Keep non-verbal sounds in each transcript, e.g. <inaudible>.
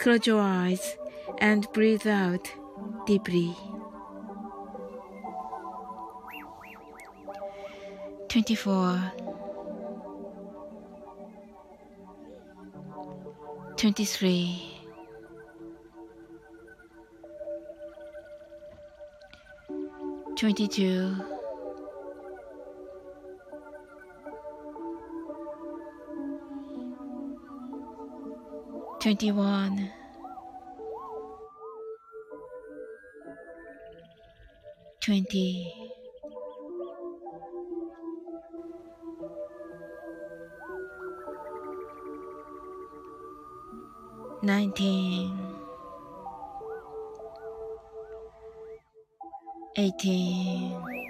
Close your eyes and breathe out deeply. 24 23 22 21 20 19 18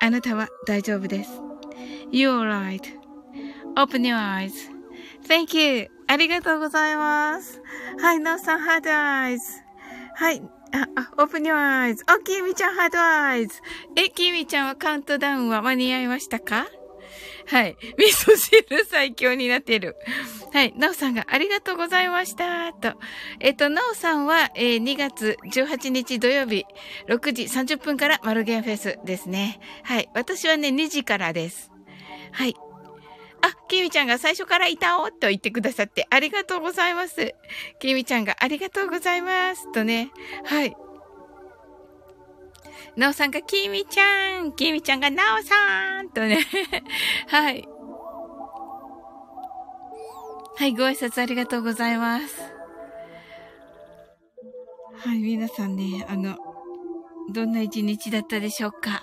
あなたは大丈夫です。You're right.Open your eyes.Thank you. ありがとうございます。はい、なおさん、ハードアイズ。はい。あ、あ、オープニュアイズ。お、きみちゃん、ハードアイズ。え、きみちゃんはカウントダウンは間に合いましたか？はい。味噌汁最強になってる。はい。なおさんがありがとうございました。と。えっ、と、なおさんは、えー、2月18日土曜日、6時30分からマルゲンフェスですね。はい。私はね、2時からです。はい。あ、きみちゃんが最初からいたおと言ってくださってありがとうございます。きみちゃんがありがとうございます。とね。はい。なおさんがきみちゃん、きみちゃんがなおさんとね。<laughs> はい。はい、ご挨拶ありがとうございます。はい、皆さんね、あの、どんな一日だったでしょうか？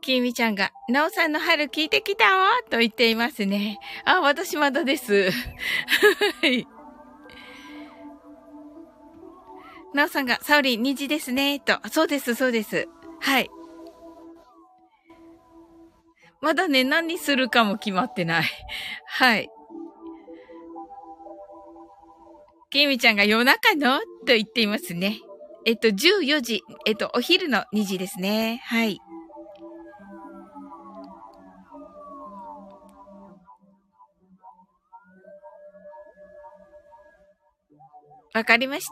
きみちゃんが、なおさんの春聞いてきたわと言っていますね。あ、私まだです。<laughs> はい。なおさんが、サオリン虹ですね、と。そうです、そうです。はい。まだね、何するかも決まってない。はい。ケイミちゃんが夜中の？と言っていますね。えっと、14時。えっと、お昼の2時ですね。はい。わかりまし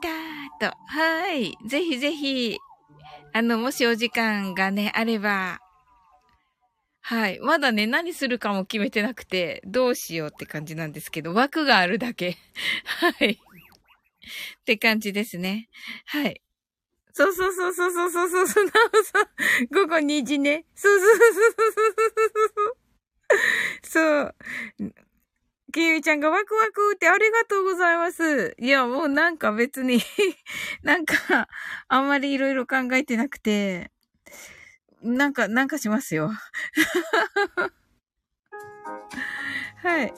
た。と。はい。ぜひぜひ、あの、もしお時間がね、あれば、はい。まだね、何するかも決めてなくて、どうしようって感じなんですけど、枠があるだけ。<laughs> はい。って感じですね。はい。そうそうそうそうそうそうそうそう、なおさん。午後2時ね。そうそうそうそうそうそう。そう。きみちゃんがワクワクってありがとうございます。いや、もうなんか別に <laughs> なんか、あんまりいろいろ考えてなくて、なんか、なんかしますよ。<laughs> はい。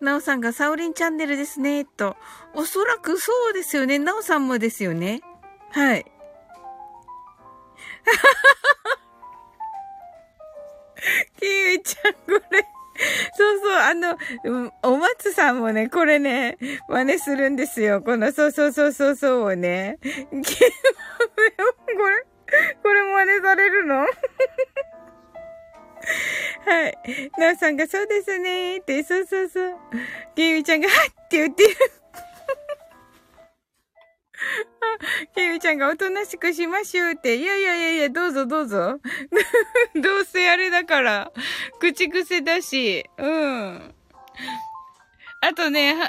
なおさんがサオリンチャンネルですね、と。おそらくそうですよね。なおさんもですよね。はい。<laughs> キウイちゃん、これ <laughs> そうそう、あの、お松さんもね、これね、真似するんですよ。この、そうそうそうそうそうをね。<laughs> これ、これ真似されるの？<laughs> はい。なおさんがそうですねーって、そうそうそう。ゲイミちゃんが、はっって言ってる。ケミちゃんがおとなしくしましょうって。いやいやいやいや、どうぞどうぞ。<laughs> どうせあれだから。口癖だし。うん。あとね、<laughs>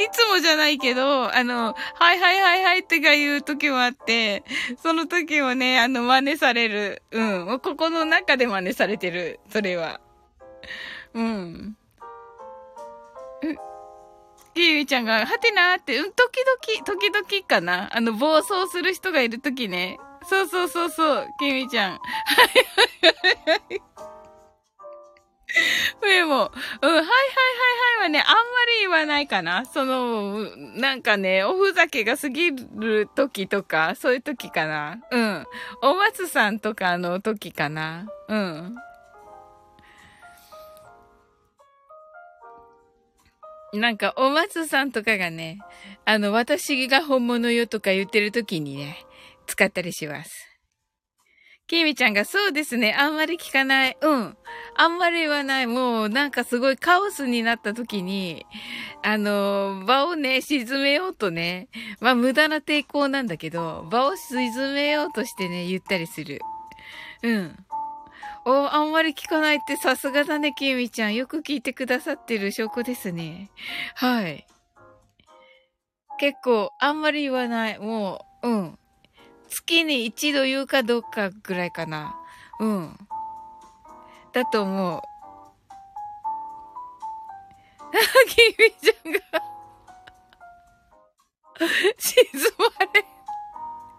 いつもじゃないけど、あの、はいはいはいはいってが言う時もあって、その時はね、あの、真似される。うん。ここの中で真似されてる。それは。うん。キーミちゃんが、はてなーって、うん、時々、時々かな。あの、暴走する人がいるときね。そうそうそうそう、キーミちゃん。はいはいはいはい。上も、うん、はいはいはいはいはね、あんまり言わないかな。その、なんかね、おふざけが過ぎる時とか、そういう時かな。うん。お松さんとかの時かな。うん。なんか、お松さんとかがね、あの、私が本物よとか言ってる時にね、使ったりします。きみちゃんが、そうですね、あんまり聞かない。うん。あんまり言わない。もう、なんかすごいカオスになった時に、あの、場をね、沈めようとね、まあ無駄な抵抗なんだけど、場を沈めようとしてね、言ったりする。うん。お、あんまり聞かないってさすがだね、きみちゃん。よく聞いてくださってる証拠ですね。はい。結構、あんまり言わない。もう、うん。月に一度言うかどうかぐらいかな。うん。だと思う。<laughs> きみちゃんが <laughs> 静まれ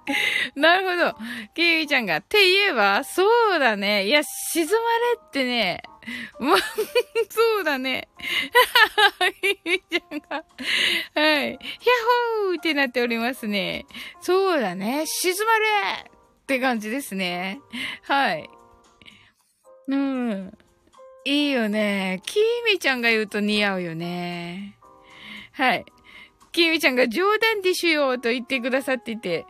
<laughs> なるほど。キーミちゃんが、って言えば、そうだね。いや、沈まれってね。ま、<laughs> そうだね。キーミちゃんが、はい。ヒャッホーってなっておりますね。そうだね。沈まれって感じですね。はい。うん。いいよね。キーミちゃんが言うと似合うよね。はい。きみちゃんが冗談でしゅよと言ってくださってて。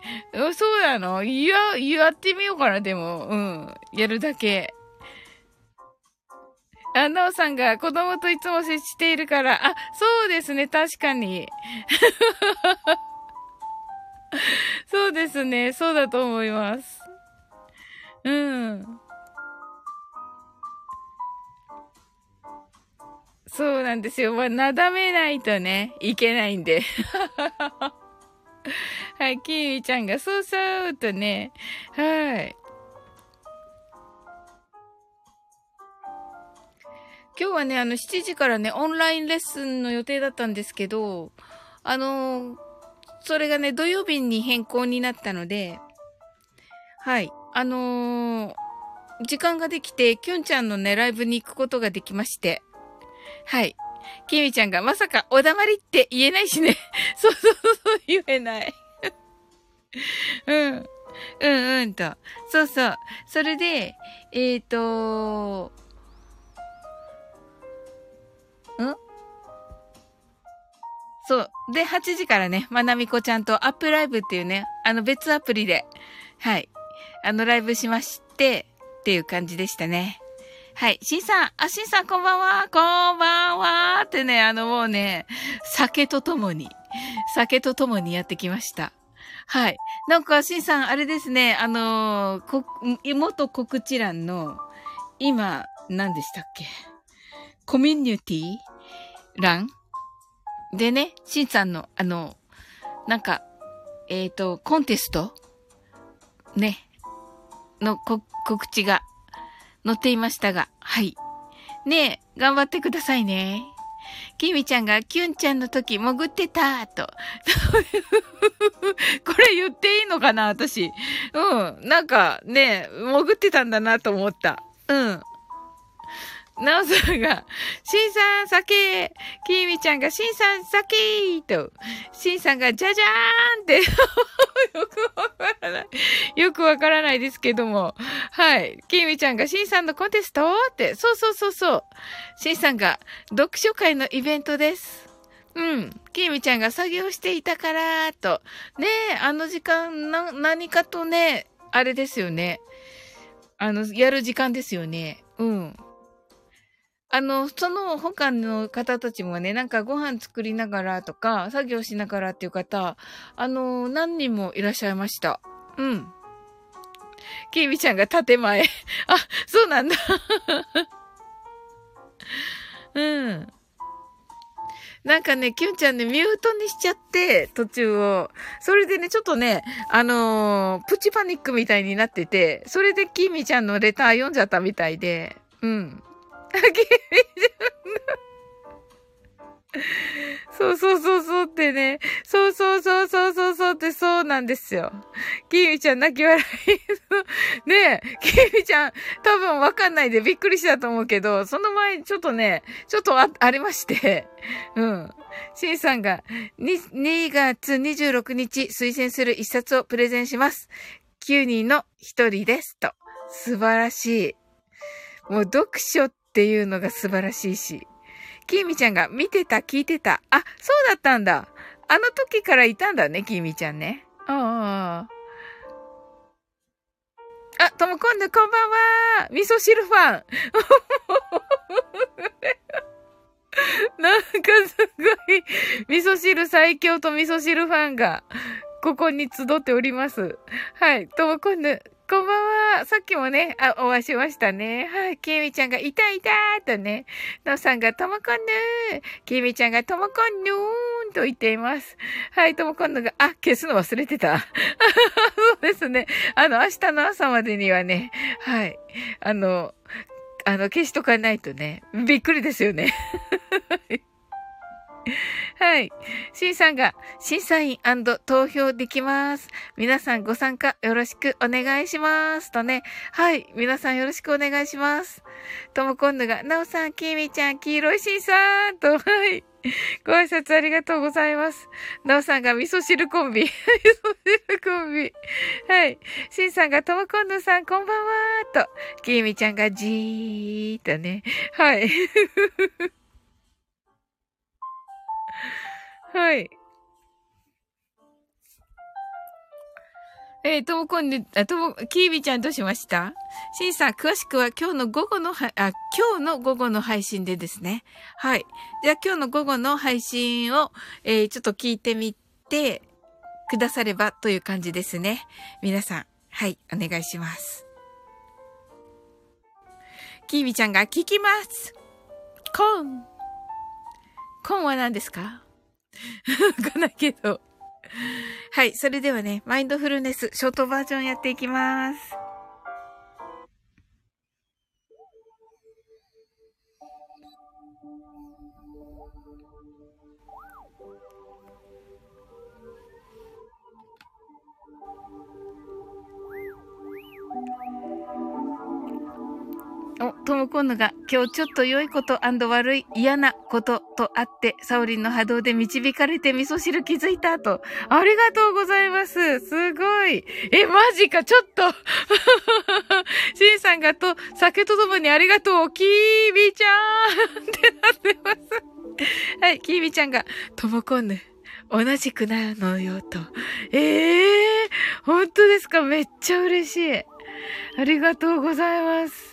そうなの？いや、やってみようかな、でも。うん。やるだけ。あ、なおさんが子供といつも接しているから、あ、そうですね、確かに。<laughs> そうですね、そうだと思います。うん。そうなんですよ。まあ、なだめないとね、いけないんで。<laughs> はい、キーミちゃんが、そうそうとね、はい。今日はね、あの、7時からね、オンラインレッスンの予定だったんですけど、あのそれがね、土曜日に変更になったので、はい、あのー、時間ができて、きゅんちゃんのね、ライブに行くことができまして、はい。きみちゃんがまさかおだまりって言えないしね。<laughs> そうそうそう、言えない。<laughs> うん。うんうんと。そうそう。それで、えっ、ー、とん？そう。で、8時からね、まなみこちゃんとアップライブっていうね、あの別アプリで、はい。あのライブしまして、っていう感じでしたね。はい。しんさん、あ、しんさんこんばんは、こんばんは。ってね、あのもうね、酒とともに、酒とともにやってきました。はい。なんか、しんさん、あれですね、あのー、こ、元告知欄の、今、何でしたっけ？コミュニティ欄？でね、しんさんの、あの、なんか、えっ、ー、と、コンテスト？ね、のこ告知が載っていましたが、はい。ねえ、頑張ってくださいね。きみちゃんがキュンちゃんの時潜ってたと。<laughs> これ言っていいのかな私。うん。なんかね、潜ってたんだなと思った。うん。なおさんが、しんさん酒きーみちゃんが、しんさん酒と、しんさんが、じゃじゃーんってよくわからない。<laughs> よくわからないですけども。はい。きーみちゃんが、しんさんのコンテストって、そうそうそうそう。しんさんが、読書会のイベントです。うん。きーみちゃんが作業していたから、と。ねえ、あの時間、な、何かとね、あれですよね。あの、やる時間ですよね。うん。あの、その他の方たちもね、なんかご飯作りながらとか、作業しながらっていう方、あの、何人もいらっしゃいました。うん。きみちゃんが建前。<laughs> あ、そうなんだ。<laughs> うん。なんかね、キュンちゃんね、ミュートにしちゃって、途中を。それでね、ちょっとね、あのー、プチパニックみたいになってて、それでキミちゃんのレター読んじゃったみたいで、うん。<laughs> そうそうそうそうってね。そうそうそうそうそうそうってそうなんですよ。きみちゃん泣き笑い。ねえ、きみちゃん多分わかんないでびっくりしたと思うけど、その前にちょっとね、ちょっとあ、ありまして。うん。しんさんが2、2月26日推薦する一冊をプレゼンします。9人の1人です。と。素晴らしい。もう読書ってっていうのが素晴らしいし。きーみちゃんが見てた、聞いてた。あ、そうだったんだ。あの時からいたんだね、きーみちゃんね。ああ。あ、ともこんぬ、こんばんは。味噌汁ファン。<laughs> なんかすごい、味噌汁最強と味噌汁ファンが、ここに集っております。はい。ともこんぬ、こんばんは。さっきもね、あ、お会いしましたね。はい。きみちゃんが、いたいたーとね、のさんが、ともこんぬー。きみちゃんが、ともこんぬーんと言っています。はい、ともこんぬが、あ、消すの忘れてた。<laughs> そうですね。あの、明日の朝までにはね、はい。あの、あの、消しとかないとね、びっくりですよね。<laughs> はい。審査が審査員投票できます。皆さんご参加よろしくお願いします。とね。はい。皆さんよろしくお願いします。とも今度が、なおさん、きみちゃん、黄色い審査と、はい。ご挨拶ありがとうございます。なおさんが味噌汁コンビ。<laughs> 味噌汁コンビ。はい。しんさんがともこんぬさんこんばんはと。きみちゃんがじーっとね。はい。はい。えー、ともこんで、あ、とも、きーびちゃんどうしました？しんさん、詳しくは今日の午後のは、あ、今日の午後の配信でですね。はい。じゃあ今日の午後の配信を、えー、ちょっと聞いてみてくださればという感じですね。皆さん、はい、お願いします。きーびちゃんが聞きます。コーン。コーンは何ですか？<laughs> わかんないけど。はい。それではね、マインドフルネス、ショートバージョンやっていきます。ともこんのが、今日ちょっと良いこと悪い嫌なこととあって、サオリンの波動で導かれて味噌汁気づいたと。ありがとうございます。すごい。え、マジか、ちょっと。<laughs> シンさんがと、酒とともにありがとう、キービちゃんってなってます。はい、キービちゃんが、ともこんぬ。同じくなのよと。ええー、本当ですかめっちゃ嬉しい。ありがとうございます。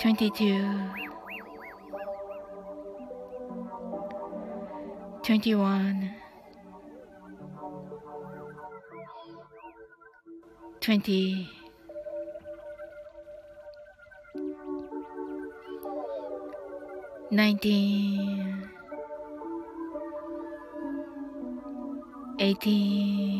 22 21 20 19 18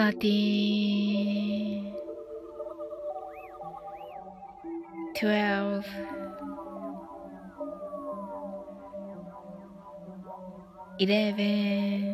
thirteen, twelve, eleven,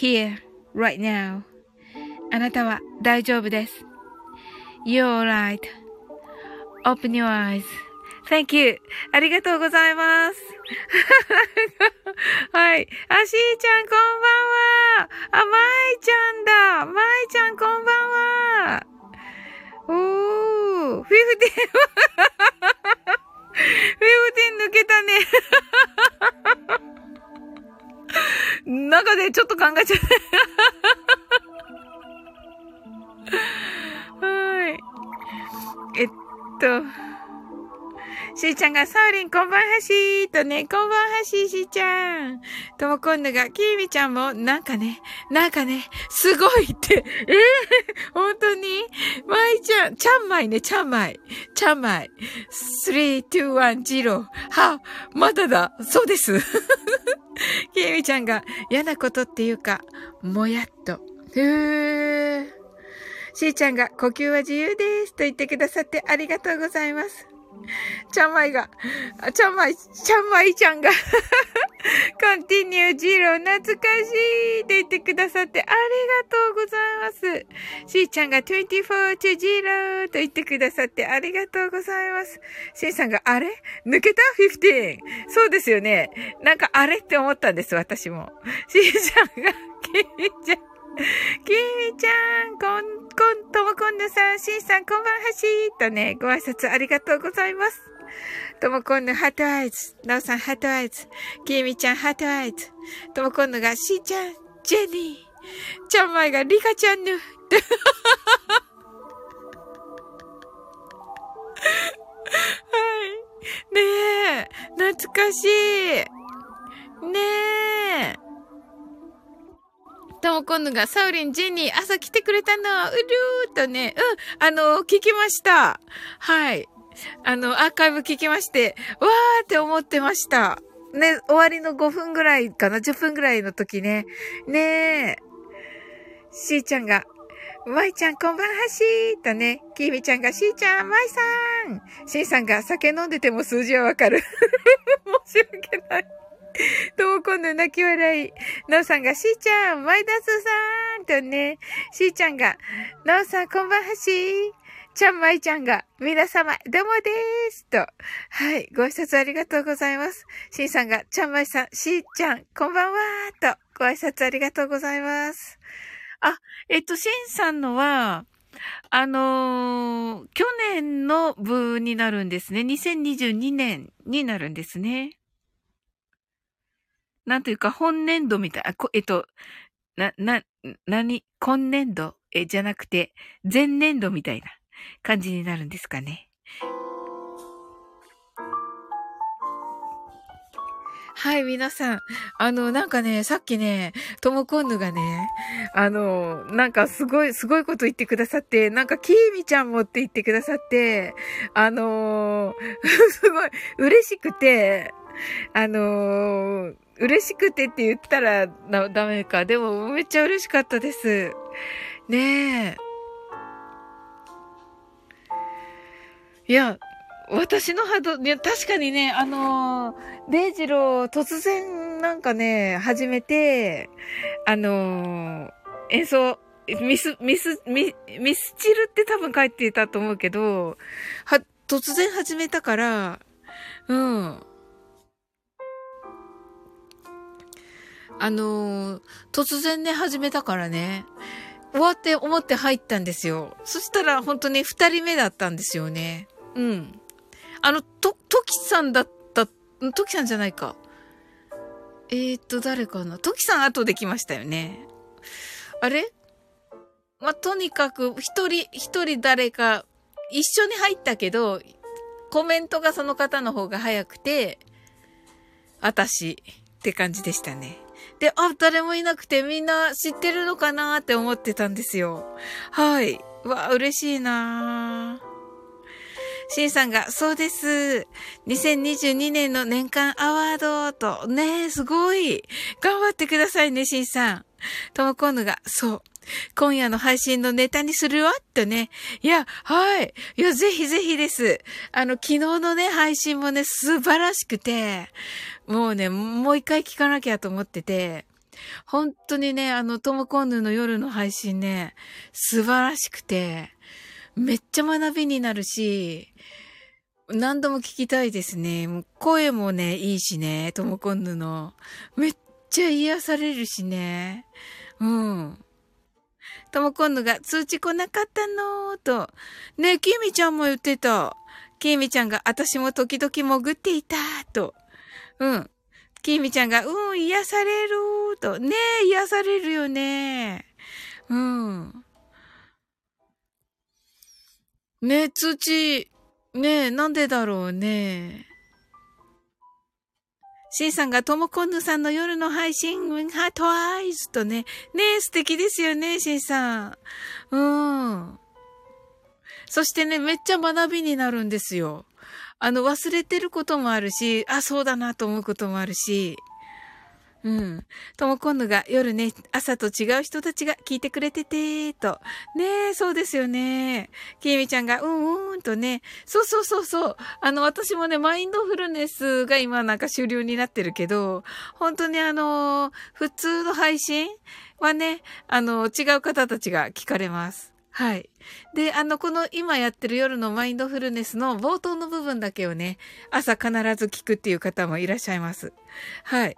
here, right now. あなたは大丈夫です。You're right.Open your eyes.Thank you. ありがとうございます。<laughs> はい。あ、しーちゃんこんばんは。あ、まいちゃんだ。まいちゃんこんばんは。おー、フィフティン、<laughs> フィフティン抜けたね。<laughs> 中で、ちょっと考えちゃった。はい。えっと。しーちゃんが、サーリン、こんばんはしーとね、こんばんはしーしーちゃん。ともこんぬが、きーみちゃんも、なんかね、なんかね、すごいって、ええー、本当に？まいちゃん、ちゃんまいね、ちゃんまい。ちゃんまい。3、2、1、0。は、まだだ。そうです。<laughs> きーみちゃんが、嫌なことっていうか、もやっと。ふー。しーちゃんが、呼吸は自由です。と言ってくださってありがとうございます。ちゃんまいが、ちゃんまい、ちゃんまいちゃんが <laughs> コンティニュージロー懐かしいって言ってくださってありがとうございます。しーちゃんが24 to ジローと言ってくださってありがとうございます。しーさんがあれ？抜けた ?15。そうですよね。なんかあれって思ったんです、私も。しーちゃんが、きみちゃん。<laughs> きみちゃん、こん、こん、ともこんぬさん、しんさん、こんばんはしーとね、ご挨拶ありがとうございます。ともこんぬ、ハートアイズ。なおさん、ハートアイズ。きみちゃん、ハートアイズ。ともこんぬが、しーちゃん、ジェニー。ちゃんまいが、リカちゃんぬ。<laughs> はい。ねえ、懐かしい。ねえ。ともこんぬが、サウリン、ジェニー、朝来てくれたの、うるーとね、うん、あの、聞きました。はい。あの、アーカイブ聞きまして、わーって思ってました。ね、終わりの5分ぐらいかな、10分ぐらいの時ね。ねえ。しーちゃんが、まいちゃんこんばんはしーとね、きーみちゃんがしーちゃん、まいさん。しーさんが酒飲んでても数字はわかる。<laughs> 申し訳ない。<laughs> ともこんの泣き笑い。なおさんが、しーちゃん、マイダスさんとね、しーちゃんが、なおさん、こんばんはしー。ちゃんまいちゃんが、皆様、どうもでーす。と。はい。ご挨拶ありがとうございます。しんさんが、ちゃんまいさん、しーちゃん、こんばんはーと。ご挨拶ありがとうございます。あ、えっと、しんさんのは、あのー、去年の部になるんですね。2022年になるんですね。なんというか、本年度みたい、えっと、な、な、なに、今年度？え、じゃなくて、前年度みたいな感じになるんですかね。はい、皆さん。あの、なんかね、さっきね、ともこんぬがね、あの、なんかすごい、すごいこと言ってくださって、なんかきーみちゃんもって言ってくださって、あの <laughs> すごい嬉しくて、<laughs> あの嬉しくてって言ったらダメか。でもめっちゃ嬉しかったです。ねえ。いや、私の波動、いや、確かにね、あのー、デイジロー突然なんかね、始めて、あのー、演奏、ミス、ミス、ミ、ミスチルって多分書いてたと思うけど、は、突然始めたから、うん。あのー、突然ね、始めたからね、終わって思って入ったんですよ。そしたら本当に二人目だったんですよね。うん。あの、と、トキさんだった、トキさんじゃないか。えー、っと、誰かな。トキさん後で来ましたよね。あれ？まあ、とにかく、一人、一人誰か、一緒に入ったけど、コメントがその方の方が早くて、私って感じでしたね。で、あ、誰もいなくてみんな知ってるのかなって思ってたんですよ。はい。わ、嬉しいなシンさんが、そうです。2022年の年間アワードと、ねえ、すごい。頑張ってくださいね、シンさん。ともこんぬが、そう。今夜の配信のネタにするわとね。いや、はい。いや、ぜひぜひです。あの、昨日のね、配信もね、素晴らしくて、もうね、もう一回聞かなきゃと思ってて、本当にね、あの、トモコンヌの夜の配信ね、素晴らしくて、めっちゃ学びになるし、何度も聞きたいですね。もう声もね、いいしね、トモコンヌの。めっちゃ癒されるしね。うん。ともこんぬが通知来なかったの？ーと。ね、きみちゃんも言ってた。きみちゃんが、私も時々潜っていた、と。うん。きみちゃんが、うん、癒される、と。ねえ、癒されるよね。うん。ねえ、通知、ねえ、なんでだろうね。シンさんがともこんぬさんの夜の配信、ハートアイズとね。ねえ、素敵ですよね、シンさん。うん。そしてね、めっちゃ学びになるんですよ。あの、忘れてることもあるし、あ、そうだなと思うこともあるし。うん。とも今度が夜ね、朝と違う人たちが聞いてくれてて、と。ねえ、そうですよね。きみちゃんが、うんうんとね。そうそうそうそう。あの、私もね、マインドフルネスが今なんか終了になってるけど、本当にあの、普通の配信はね、あの、違う方たちが聞かれます。はい。で、あの、この今やってる夜のマインドフルネスの冒頭の部分だけをね、朝必ず聞くっていう方もいらっしゃいます。はい。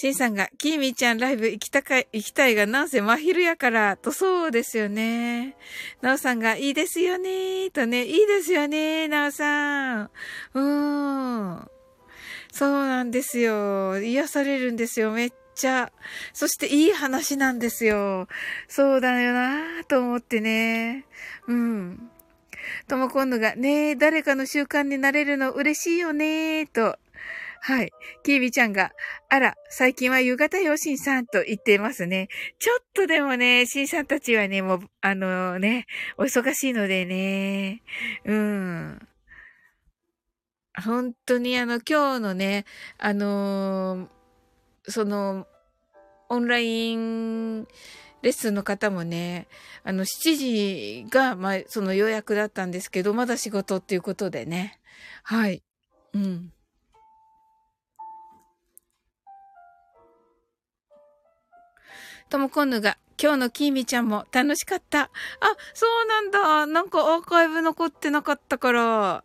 シンさんが、キーミーちゃんライブ行きたか、行きたいが、なんせ真昼やから、と、そうですよね。ナオさんが、いいですよね、とね、いいですよね、ナオさん。うーん。そうなんですよ。癒されるんですよ、めっちゃ。そしていい話なんですよ。そうだよなと思ってね。うん。とも今度が、ね誰かの習慣になれるの嬉しいよねと。はい。キービちゃんが、あら、最近は夕方よ、シンさんと言っていますね。ちょっとでもね、シンさんたちはね、もう、あのね、お忙しいのでね、うん。本当にあの、今日のね、あのー、その、オンラインレッスンの方もね、あの、7時が、まあ、その予約だったんですけど、まだ仕事っていうことでね。はい。うん。ともこんぬが、今日のきーみちゃんも楽しかった。あ、そうなんだ。なんかアーカイブ残ってなかったから。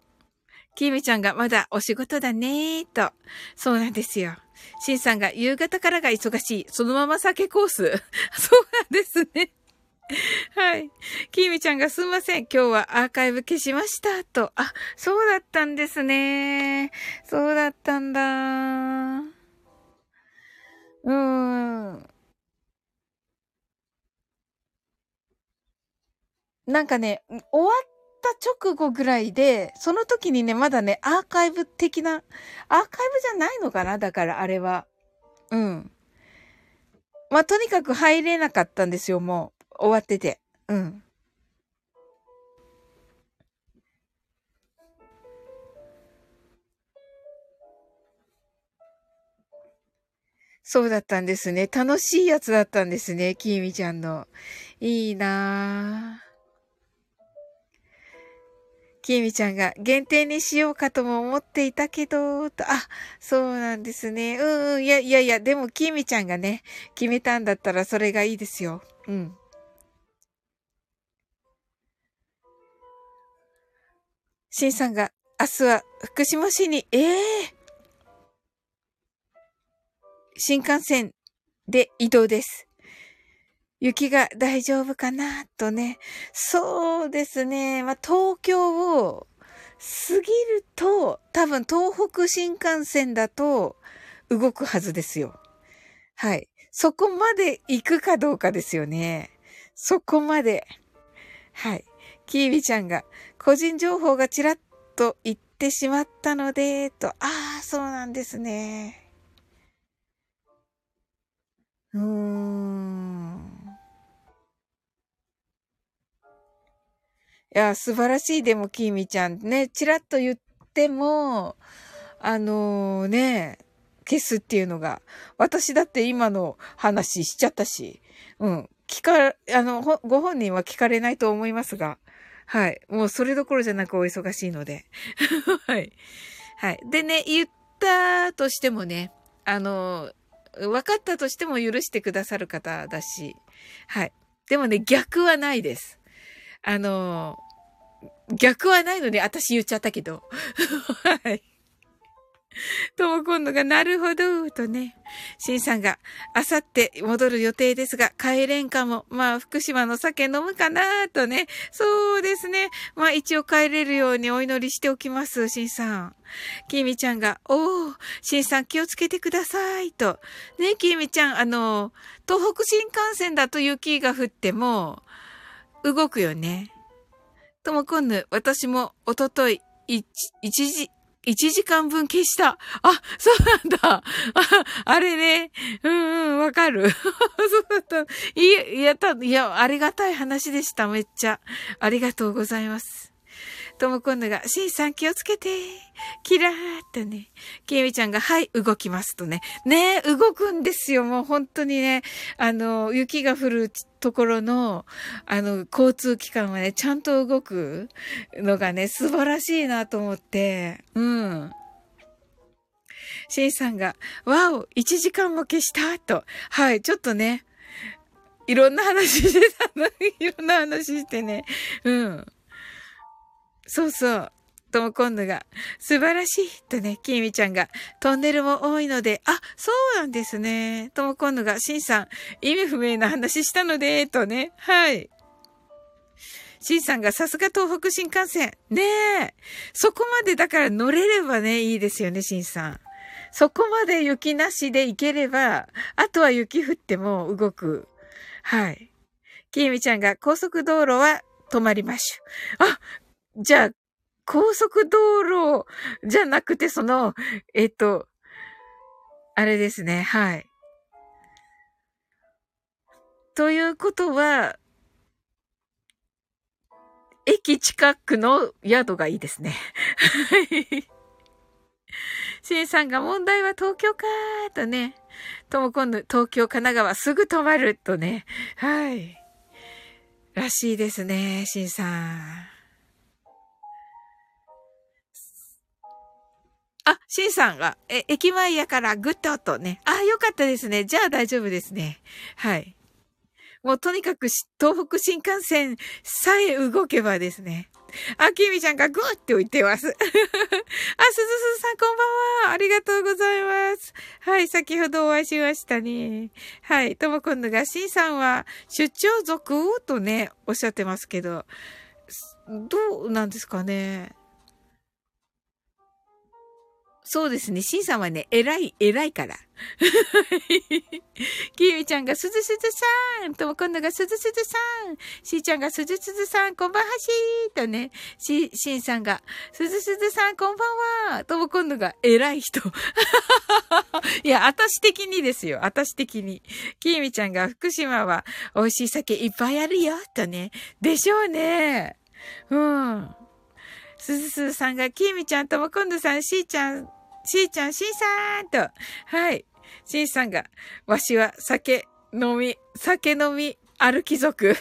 きーみちゃんがまだお仕事だねーと。そうなんですよ。しんさんが夕方からが忙しい。そのまま酒コース。<laughs> そうなんですね。はい。きーみちゃんがすんません。今日はアーカイブ消しました。と。あ、そうだったんですね。そうだったんだ。うーん。なんかね、終わった直後ぐらいで、その時にね、まだね、アーカイブ的な、アーカイブじゃないのかなだからあれは。うん。まあ、とにかく入れなかったんですよ、もう。終わってて。うん。そうだったんですね。楽しいやつだったんですね、きーみちゃんの。いいなぁ。きみちゃんが限定にしようかとも思っていたけど、と、あ、そうなんですね。うんうん、いやいやいや、でもきみちゃんがね、決めたんだったらそれがいいですよ。うん。しんさんが、明日は福島市に、ええー、新幹線で移動です。雪が大丈夫かなとね。そうですね。まあ、東京を過ぎると、多分東北新幹線だと動くはずですよ。はい。そこまで行くかどうかですよね。そこまで。はい。キービちゃんが個人情報がちらっと言ってしまったので、と。ああ、そうなんですね。うーん。や、素晴らしい。でも、きーみちゃんね、ちらっと言っても、あのー、ね、消すっていうのが、私だって今の話しちゃったし、うん。聞か、あの、ご本人は聞かれないと思いますが、はい。もうそれどころじゃなくお忙しいので。<laughs> はい。はい。でね、言ったとしてもね、あの、分かったとしても許してくださる方だし、はい。でもね、逆はないです。あの、逆はないのに私言っちゃったけど。<laughs> はい。とも今度がなるほど、とね。しんさんが、あさって戻る予定ですが、帰れんかも。まあ、福島の酒飲むかな、とね。そうですね。まあ、一応帰れるようにお祈りしておきます、しんさん。きみちゃんが、おー、しんさん気をつけてください、と。ね、きみちゃん、あの、東北新幹線だと雪が降っても、動くよね。ともこんぬ、私も、おととい、一、一時、一時間分消した。あ、そうなんだ。あ <laughs> あれね。うんうん、わかる。<laughs> そうだった。いや、いや、た、いや、ありがたい話でした。めっちゃ。ありがとうございます。とも今度が、しんさん気をつけて。キラーってね。きみちゃんが、はい、動きますとね。ね動くんですよ。もう本当にね、あの、雪が降るところの、あの、交通機関はね、ちゃんと動くのがね、素晴らしいなと思って。うん。しんさんが、わお、1時間も消したと。はい、ちょっとね、いろんな話してたの。いろんな話してね。うん。そうそう。とも今度が、素晴らしいとね、きみちゃんが、トンネルも多いので、あ、そうなんですね。とも今度が、しんさん、意味不明な話したので、とね、はい。しんさんがさすが東北新幹線。ねえ。そこまでだから乗れればね、いいですよね、しんさん。そこまで雪なしで行ければ、あとは雪降っても動く。はい。きみちゃんが高速道路は止まりましょう。あ、じゃあ、高速道路じゃなくて、その、えっと、あれですね、はい。ということは、駅近くの宿がいいですね。はい。シンさんが問題は東京かーとね。ともこんぬ東京、神奈川すぐ止まるとね。はい。らしいですね、シンさん。あ、シンさんが、え、駅前やからグッドとね。あ、よかったですね。じゃあ大丈夫ですね。はい。もうとにかく東北新幹線さえ動けばですね。あ、きみちゃんがグーって置いてます。<laughs> あ、すずすずさんこんばんは。ありがとうございます。はい、先ほどお会いしましたね。はい、ともこんのが、しんさんは出張族？とね、おっしゃってますけど、どうなんですかね。そうですね。シンさんはね、偉い、偉いから。<laughs> キミちゃんがすずすずさんとも今度がすずすずさんしーちゃんがすずすずさんこんばんはしーとね、し、しんさんがすずすずさんこんばんはとも今度が偉い人。<laughs> いや、あたし的にですよ。あたし的に。きみちゃんが福島は美味しい酒いっぱいあるよとね。でしょうね。うん。すずすずさんが、きみちゃんとも今度さん、しーちゃん、しーちゃん、しーさんと、はい。しーさんが、わしは酒飲み、酒飲み、歩き族。はい。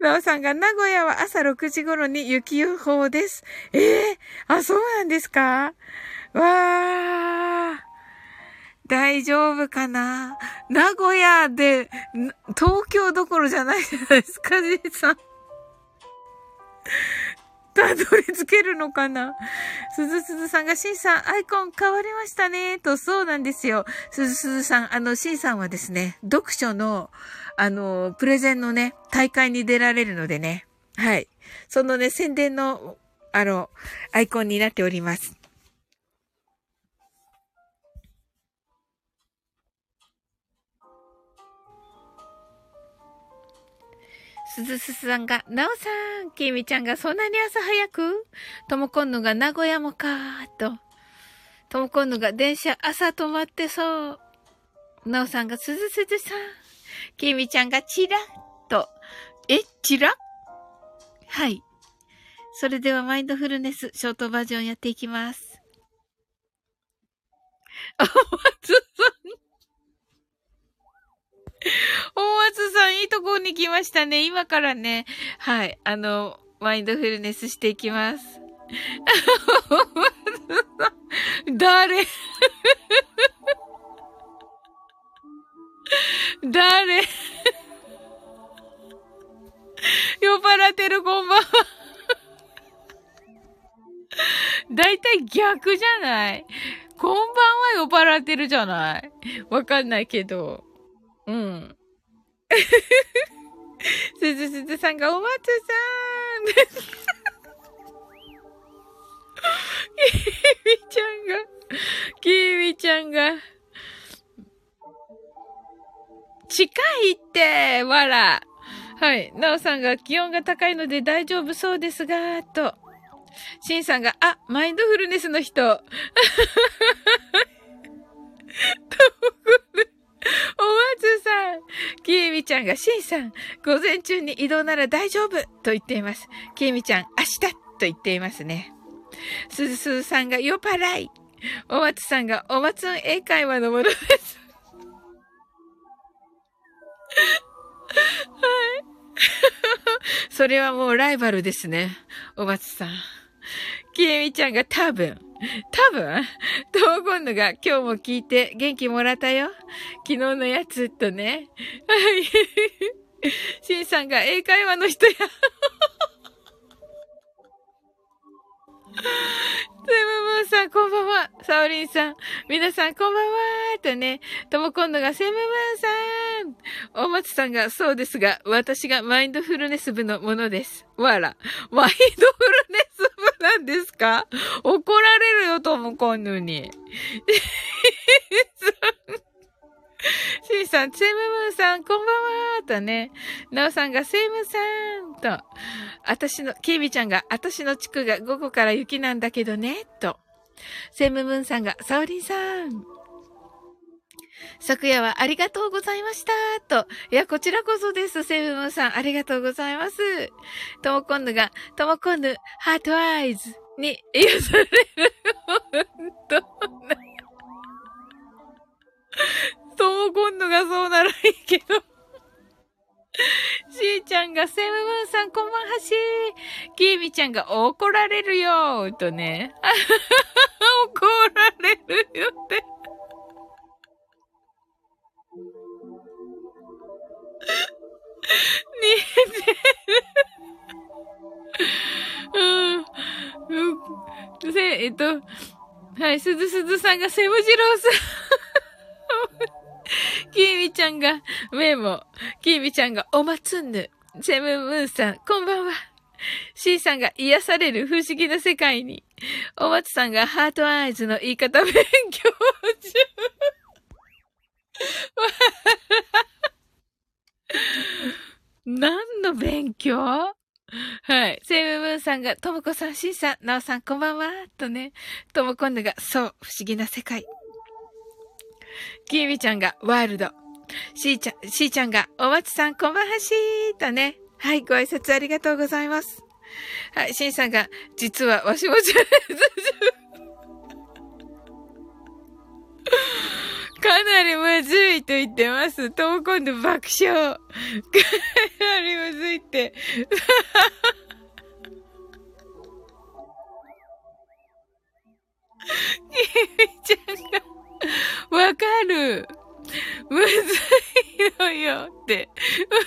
なおさんが、名古屋は朝6時頃に雪予報です。ええー、あ、そうなんですか？わー。大丈夫かな？名古屋で、東京どころじゃないじゃないですか、じいさん。たどり着けるのかな？すずすずさんが、シンさん、アイコン変わりましたね、と、そうなんですよ。すずすずさん、あの、しんさんはですね、読書の、あの、プレゼンのね、大会に出られるのでね、はい。そのね、宣伝の、あの、アイコンになっております。すずすさんが、なおさん、きみちゃんがそんなに朝早く？ともこんのが名古屋もかーと。ともこんのが電車朝止まってそう。なおさんがすずすずさん。きみちゃんがチラッと。え、チラッはい。それではマインドフルネス、ショートバージョンやっていきます。<laughs> あ、松さん。<laughs> 大松さん、いいとこに来ましたね。今からね、はい、あの、マインドフルネスしていきます。<laughs> 誰？<laughs> 誰？酔っ払ってる、こんばんは。だいたい逆じゃない？こんばんは酔っ払ってるじゃない？わかんないけど。うん。すずすずさんがお松さーんキミちゃんが、キミちゃんが、近いって、わら。はい。なおさんが気温が高いので大丈夫そうですが、と。しんさんが、あ、マインドフルネスの人。<laughs> お松さん。きえみちゃんが、しんさん、午前中に移動なら大丈夫と言っています。きえみちゃん、明日と言っていますね。すずすずさんが、よぱらい。お松さんが、お松ん英会話のものです。はい。<laughs> それはもうライバルですね。お松さん。きえみちゃんが多分、<laughs> 多分、トーゴンヌが今日も聞いて元気もらったよ。昨日のやつとね。はい。シンさんが英会話の人や。セムムーンさん、こんばんは。サオリンさん、皆さん、こんばんは。とね、とも今度がセムムーンさん。お松さんが、そうですが、私がマインドフルネス部のものです。わら。マインドフルネス部なんですか？怒られるよ、とも今度に。<laughs> <laughs> シーさん、セムムーンさん、こんばんはとね、ナオさんがセムさんと、私の、キービちゃんが、私の地区が午後から雪なんだけどね、と。セムムーンさんが、サオリンさん。昨夜はありがとうございました。と。いや、こちらこそです。セムムーンさん、ありがとうございます。ともコンヌが、ともコンヌ、ハートアイズに癒される。<laughs> ほんと。とも今度がそうならいいけど。しーちゃんが、セムムーンさんこんばんはしー。きーみちゃんが怒られるよーとね。<laughs> 怒られるよって。見えてる。うん。せ、えっと、はい、すずすずさんがセムジローさん。<laughs> キーミちゃんがメモ。キーミちゃんがおまつんぬ。セムムーンさん、こんばんは。シーさんが癒される不思議な世界に。お松さんがハートアイズの言い方勉強中。<laughs> 何の勉強？はい。セムムーンさんが、ともこさん、シンさん、なおさん、こんばんは。とね、ともこんぬが、そう、不思議な世界。<laughs> きみちゃんがワイルド。しーちゃん、しーちゃんがおまちさんこんばんはしーとね。はい、ご挨拶ありがとうございます。はい、しんさんが、実はわしもじゃ <laughs> かなりむずいと言ってます。とも今度爆笑。かなりむずいって。<laughs> きみちゃんが <laughs> わかる。むずいのよって。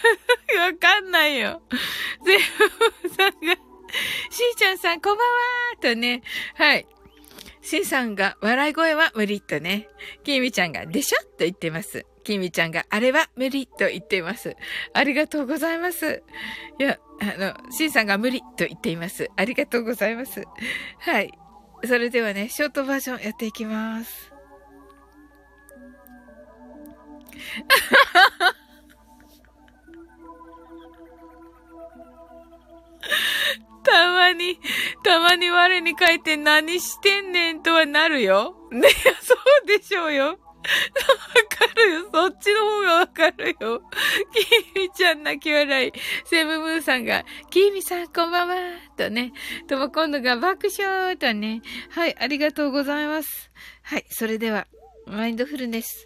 <laughs> わかんないよ。ゼブさんが、しーちゃんさんこんばんはとね。はい。しんさんが、笑い声は無理とね。きみちゃんが、でしょと言ってます。きみちゃんが、あれは無理と言っています。ありがとうございます。いや、あの、しんさんが無理と言っています。ありがとうございます。はい。それではね、ショートバージョンやっていきます。たまに、たまに我に書いて何してんねんとはなるよ。ね、そうでしょうよ。わかるよ。そっちの方がわかるよ。きみちゃん泣き笑い。セブムーさんが、きみさんこんばんは。とね。とも今度が爆笑とね。はい、ありがとうございます。はい、それでは、マインドフルネス。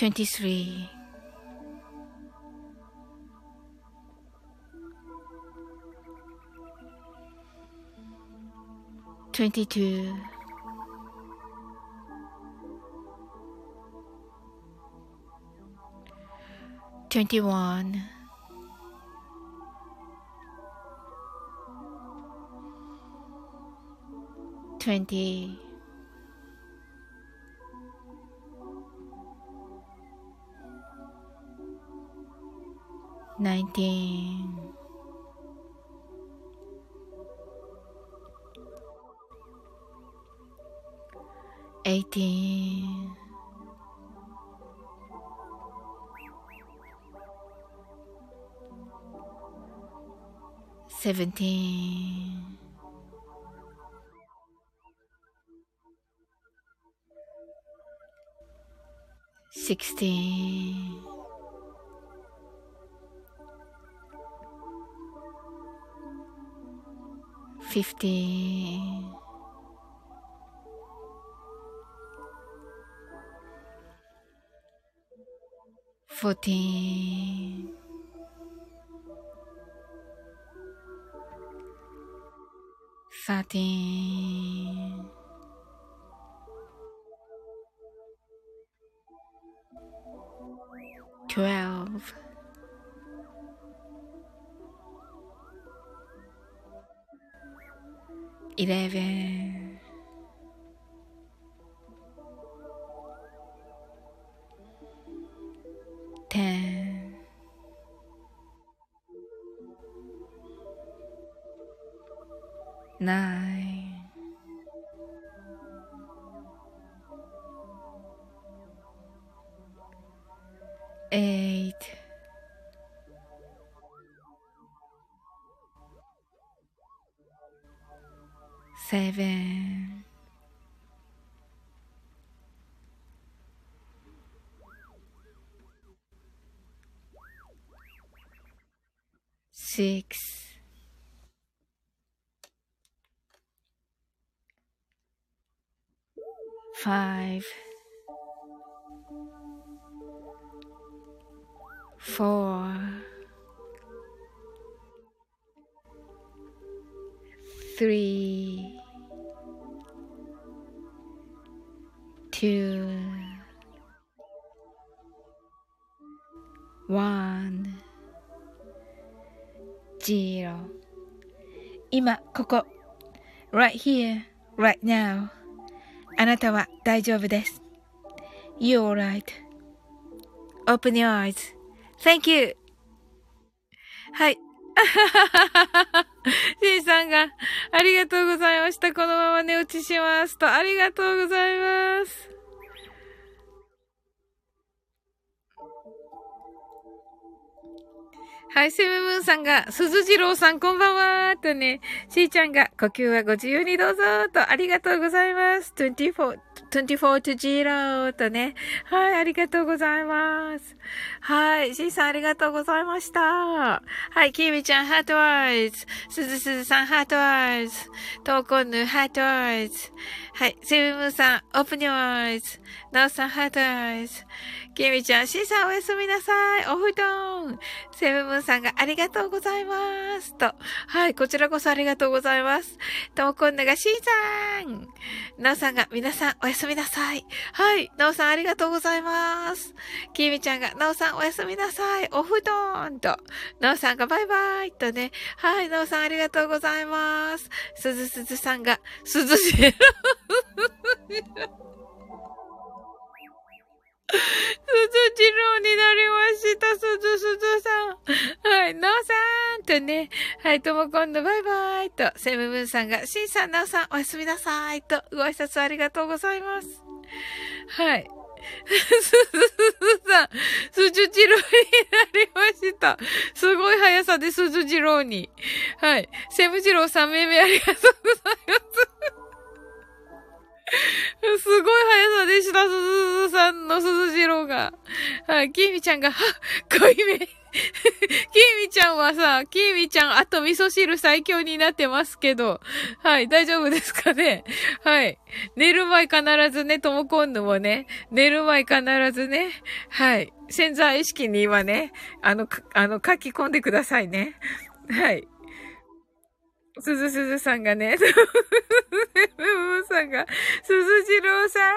23. Twenty-two, twenty-one, twenty. nineteen, eighteen, seventeen. Sixteen. 15 14 13 Twelve. 11 10 9 seven, six, five, four, three, two, one, zero 今ここ right here, right now あなたは大丈夫です You're alright Open your eyes Thank you! はい。シンさんが、ありがとうございました。このまま寝落ちしますと、ありがとうございます。はい、セムムーンさんが、鈴次郎さんこんばんはとね、しーちゃんが、呼吸はご自由にどうぞと、ありがとうございます。24、24 to 0とね。はい、ありがとうございます。はい、しーさんありがとうございました。はい、きみちゃんハートワイズ。すずすずさんハートワイズ。トーコンヌハートワイズ。はい、セムムーンさんオープニワイズ。なおさんハートワイズ。きみちゃん、しーさんおやすみなさい。お布団。セムムーンさんがありがとうございます。と。はい、こちらこそありがとうございます。ともこんながしーさん。なおさんが皆さんおやすみなさい。すみなさいはい、なおさんありがとうございます。きみちゃんがなおさんおやすみなさい。お布団。と。なおさんがバイバイ。とね。はい、なおさんありがとうございます。すずすずさんが、すずし、すずじろうになりました。すずすずさん。はい。なおさんとね。はい、とも今度バイバイと、セムブンさんが、シンさん、ナオさん、おやすみなさいと、ご挨拶ありがとうございます。はい。すずすさん、すじゅじろうになりました。すごい速さですずじろうに。はい。セムジローさん、めめありがとうございます。<laughs> すごい速さでした、すずずさんのすずじろうが。はい、きみちゃんが、は濃いめ。<laughs> きみちゃんはさ、きみちゃん、あと味噌汁最強になってますけど、はい、大丈夫ですかねはい。寝る前必ずね、ともこんぬもね、寝る前必ずね、はい。潜在意識に今ね、あの、あの、書き込んでくださいね。はい。すずすずさんがね、すずさんが、すずじろうさん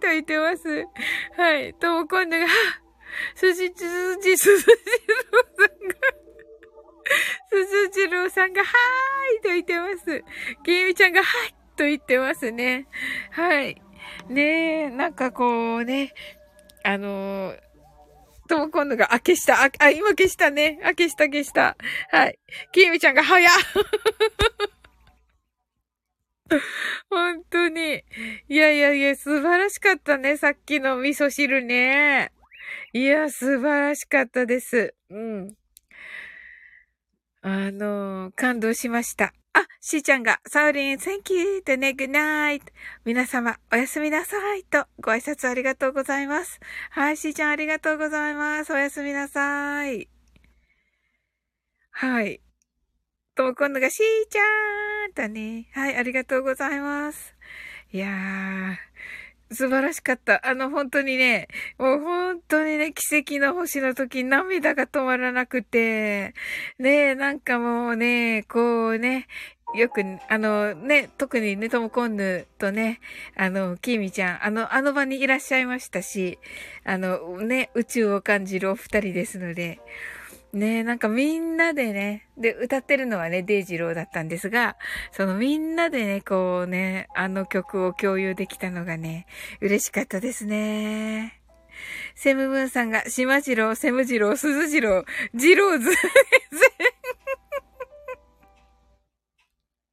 と言ってます。はい。とも今度が、すじ、すずじ、すずじろうさんが、すずじろうさんが、はーいと言ってます。きみちゃんが、はいと言ってますね。はい。ねえ、なんかこうね、あのーとも今度が、あ、消した。あ、あ、今消したね。あ、消した消した。はい。きみちゃんが早 <laughs> 本当に。いやいやいや、素晴らしかったね。さっきの味噌汁ね。いや、素晴らしかったです。うん。あのー、感動しました。あ、しーちゃんが、サウリン、Thank you とね、Good night. 皆様、おやすみなさいと、ご挨拶ありがとうございます。はい、しーちゃんありがとうございます。おやすみなさい。はい。と、今度がしーちゃーんとね。はい、ありがとうございます。いやー、素晴らしかった。あの、本当にね、もう本当にね、奇跡の星の時涙が止まらなくて、ねなんかもうね、こうね、よく、あのね、特にね、ともこんぬとね、あの、きーみちゃん、あの、あの場にいらっしゃいましたし、あの、ね、宇宙を感じるお二人ですので、ねえなんかみんなでね、で、歌ってるのはね、デイジローだったんですが、そのみんなでね、こうね、あの曲を共有できたのがね、嬉しかったですね。セムムーンさんが、シマジロー、セムジロー、スズジロー、ジローズ。<laughs>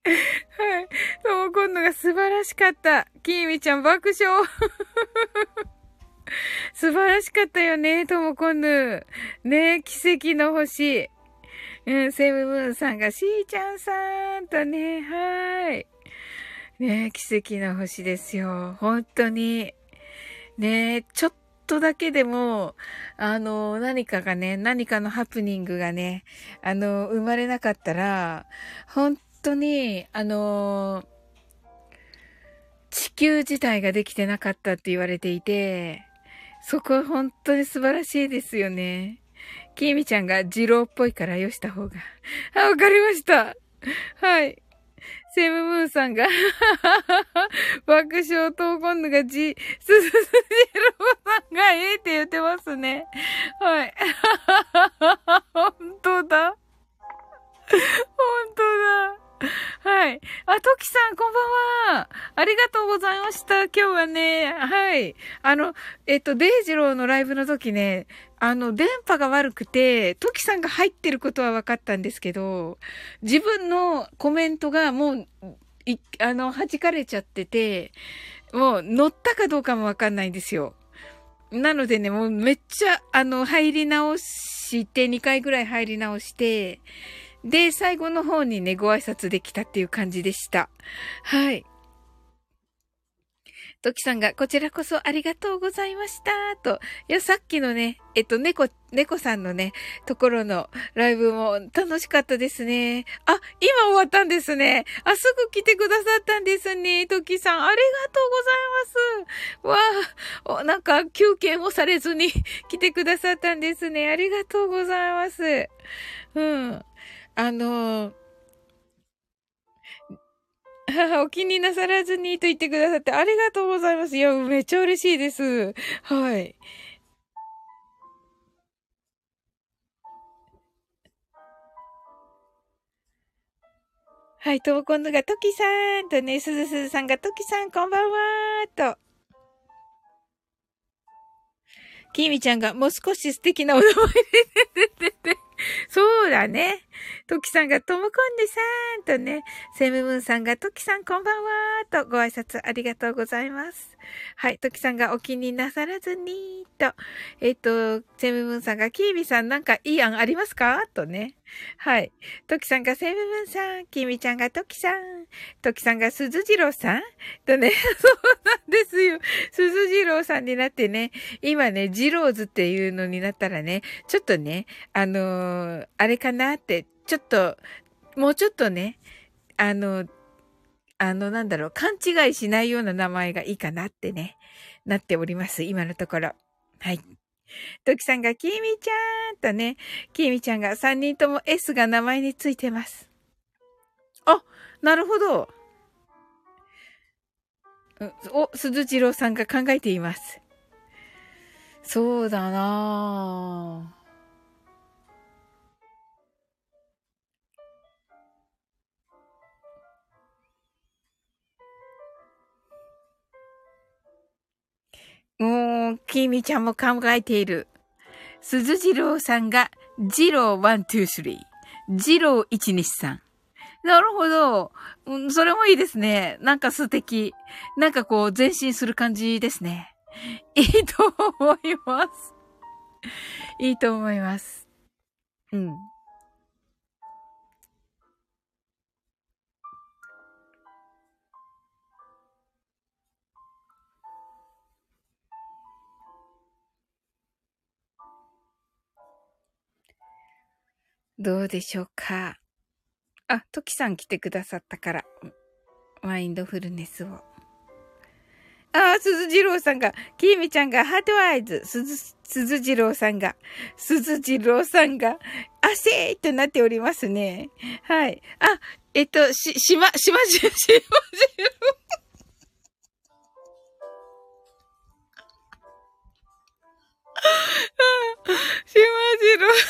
はい。ともこんぬが素晴らしかった。キーミちゃん爆笑。<laughs> 素晴らしかったよね、ともこぬ。ね奇跡の星。うん、セムムーンさんが、しーちゃんさんとね、はい。ね奇跡の星ですよ。本当に。ねちょっとだけでも、あの、何かがね、何かのハプニングがね、あの、生まれなかったら、本当に、あの、地球自体ができてなかったって言われていて、そこは本当に素晴らしいですよね。きみちゃんが二郎っぽいからよした方が。あ、わかりました。はい。セムムーンさんが <laughs> 爆笑と今度がじ、すすすじろうさんがええって言ってますね。はい。<laughs> 本当だ。本当だ。はい。あ、トキさん、こんばんは。ありがとうございました。今日はね、はい。あの、えっと、デイジローのライブの時ね、あの、電波が悪くて、トキさんが入ってることは分かったんですけど、自分のコメントがもう、い、あの、弾かれちゃってて、もう乗ったかどうかも分かんないんですよ。なのでね、もうめっちゃ、あの、入り直して、2回ぐらい入り直して、で、最後の方にね、ご挨拶できたっていう感じでした。はい。トキさんが、こちらこそありがとうございました。と。いや、さっきのね、えっと、猫、猫さんのね、ところのライブも楽しかったですね。あ、今終わったんですね。あ、すぐ来てくださったんですね。トキさん、ありがとうございます。わあ、なんか休憩もされずに <laughs> 来てくださったんですね。ありがとうございます。うん。あの、<laughs> お気になさらずにと言ってくださってありがとうございます。いや、めっちゃ嬉しいです。はい。はい、と、今度がトキさんとね、すずすずさんがトキさんこんばんはと。きみちゃんがもう少し素敵なお名前で。<laughs> そうだね。トキさんがともこんでさーんとね、セムムーンさんがトキさんこんばんはーとご挨拶ありがとうございます。はい、トキさんがお気になさらずにーと、えっ、と、セムムーンさんがキービさんなんかいい案ありますかとね。はい。トキさんがセムムーンさん、キーミちゃんがトキさん、トキさんが鈴次郎さんとね、<laughs> そうなんですよ。鈴次郎さんになってね、今ね、ジローズっていうのになったらね、ちょっとね、あのー、あれかなって、ちょっと、もうちょっとね、あの、あの、なんだろう、勘違いしないような名前がいいかなってね、なっております。今のところ。はい。トキさんが、キミちゃんとね、キミちゃんが3人とも S が名前についてます。あ、なるほど。お、鈴次郎さんが考えています。そうだなぁ。きみちゃんも考えている。鈴次郎さんが、ジロー123。ジロー123。なるほど。ん、それもいいですね。なんか素敵。なんかこう、前進する感じですね。いいと思います。いいと思います。うん。どうでしょうか？あ、トキさん来てくださったから、マインドフルネスを。あ、鈴次郎さんが、きーみちゃんがハートアイズ、鈴、鈴次郎さんが、鈴次郎さんが、あせーとなっておりますね。はい。あ、えっと、し、しま、しまじ、しまじろ。しまじろ。し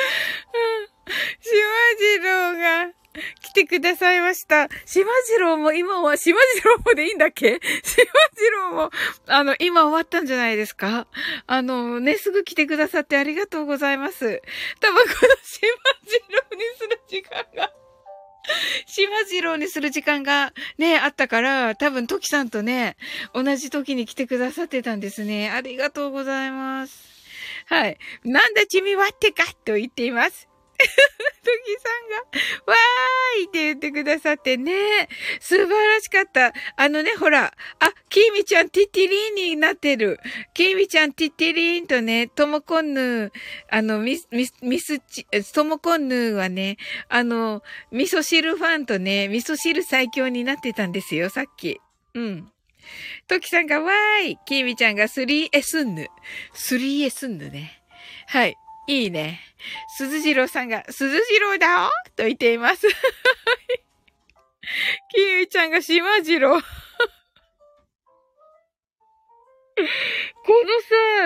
<laughs> まじろうが来てくださいました。しまじろうも今は、しまじろうもでいいんだっけ？<laughs> しまじろうも、あの、今終わったんじゃないですか？あの、ね、すぐ来てくださってありがとうございます。多分このしまじろうにする時間が <laughs> しまじろうにする時間がね、あったから、多分トキさんとね、同じ時に来てくださってたんですね。ありがとうございます。はい。なんだ君はってかと言っています。<laughs> トキさんが、わーいって言ってくださってね。素晴らしかった。あのね、ほら、あ、キーミちゃんティティリーンになってる。キーミちゃんティティリーンとね、トモコンヌ、あの、ミス、ミス、ミスチ、トモコンヌはね、あの、味噌汁ファンとね、味噌汁最強になってたんですよ、さっき。うん。トキさんがわーい。キーミちゃんが 3S ンヌ。3S ンヌね。はい。いいね。鈴次郎さんが、鈴次郎だと言っています。<laughs> キーミちゃんが島次郎。<laughs> こ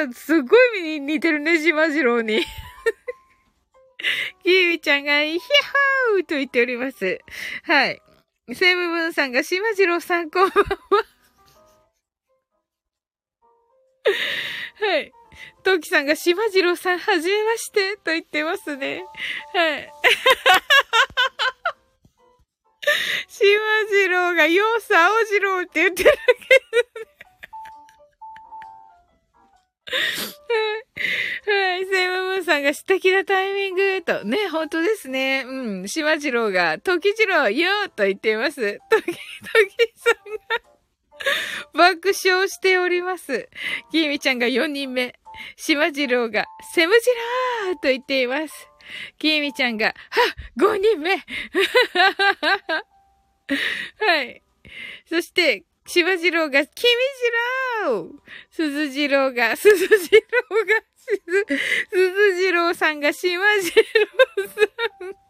のさ、すごい似てるね、島次郎に。<laughs> キーミちゃんが、ヒャホーと言っております。はい。セムブンさんが、島次郎さんこんばんは。<laughs> はい。トキさんが島次郎さん、はじめまして、と言ってますね。はい。<laughs> 島次郎が、ようさ、青次郎って言ってるけどね。<laughs> はい。セイムムーンさんが素敵なタイミングと。ね、本当ですね。うん。島次郎が、時次郎よと言っています。時、時さん <laughs> 爆笑しております。きみちゃんが4人目。しまじろうが、せむじらーと言っています。きみちゃんが、はっ !5 人目 <laughs> はい。そして、しまじろうが、きみじろうすずじろうが、すずじろうが、すず、すずじろうさんが、しまじろうさん。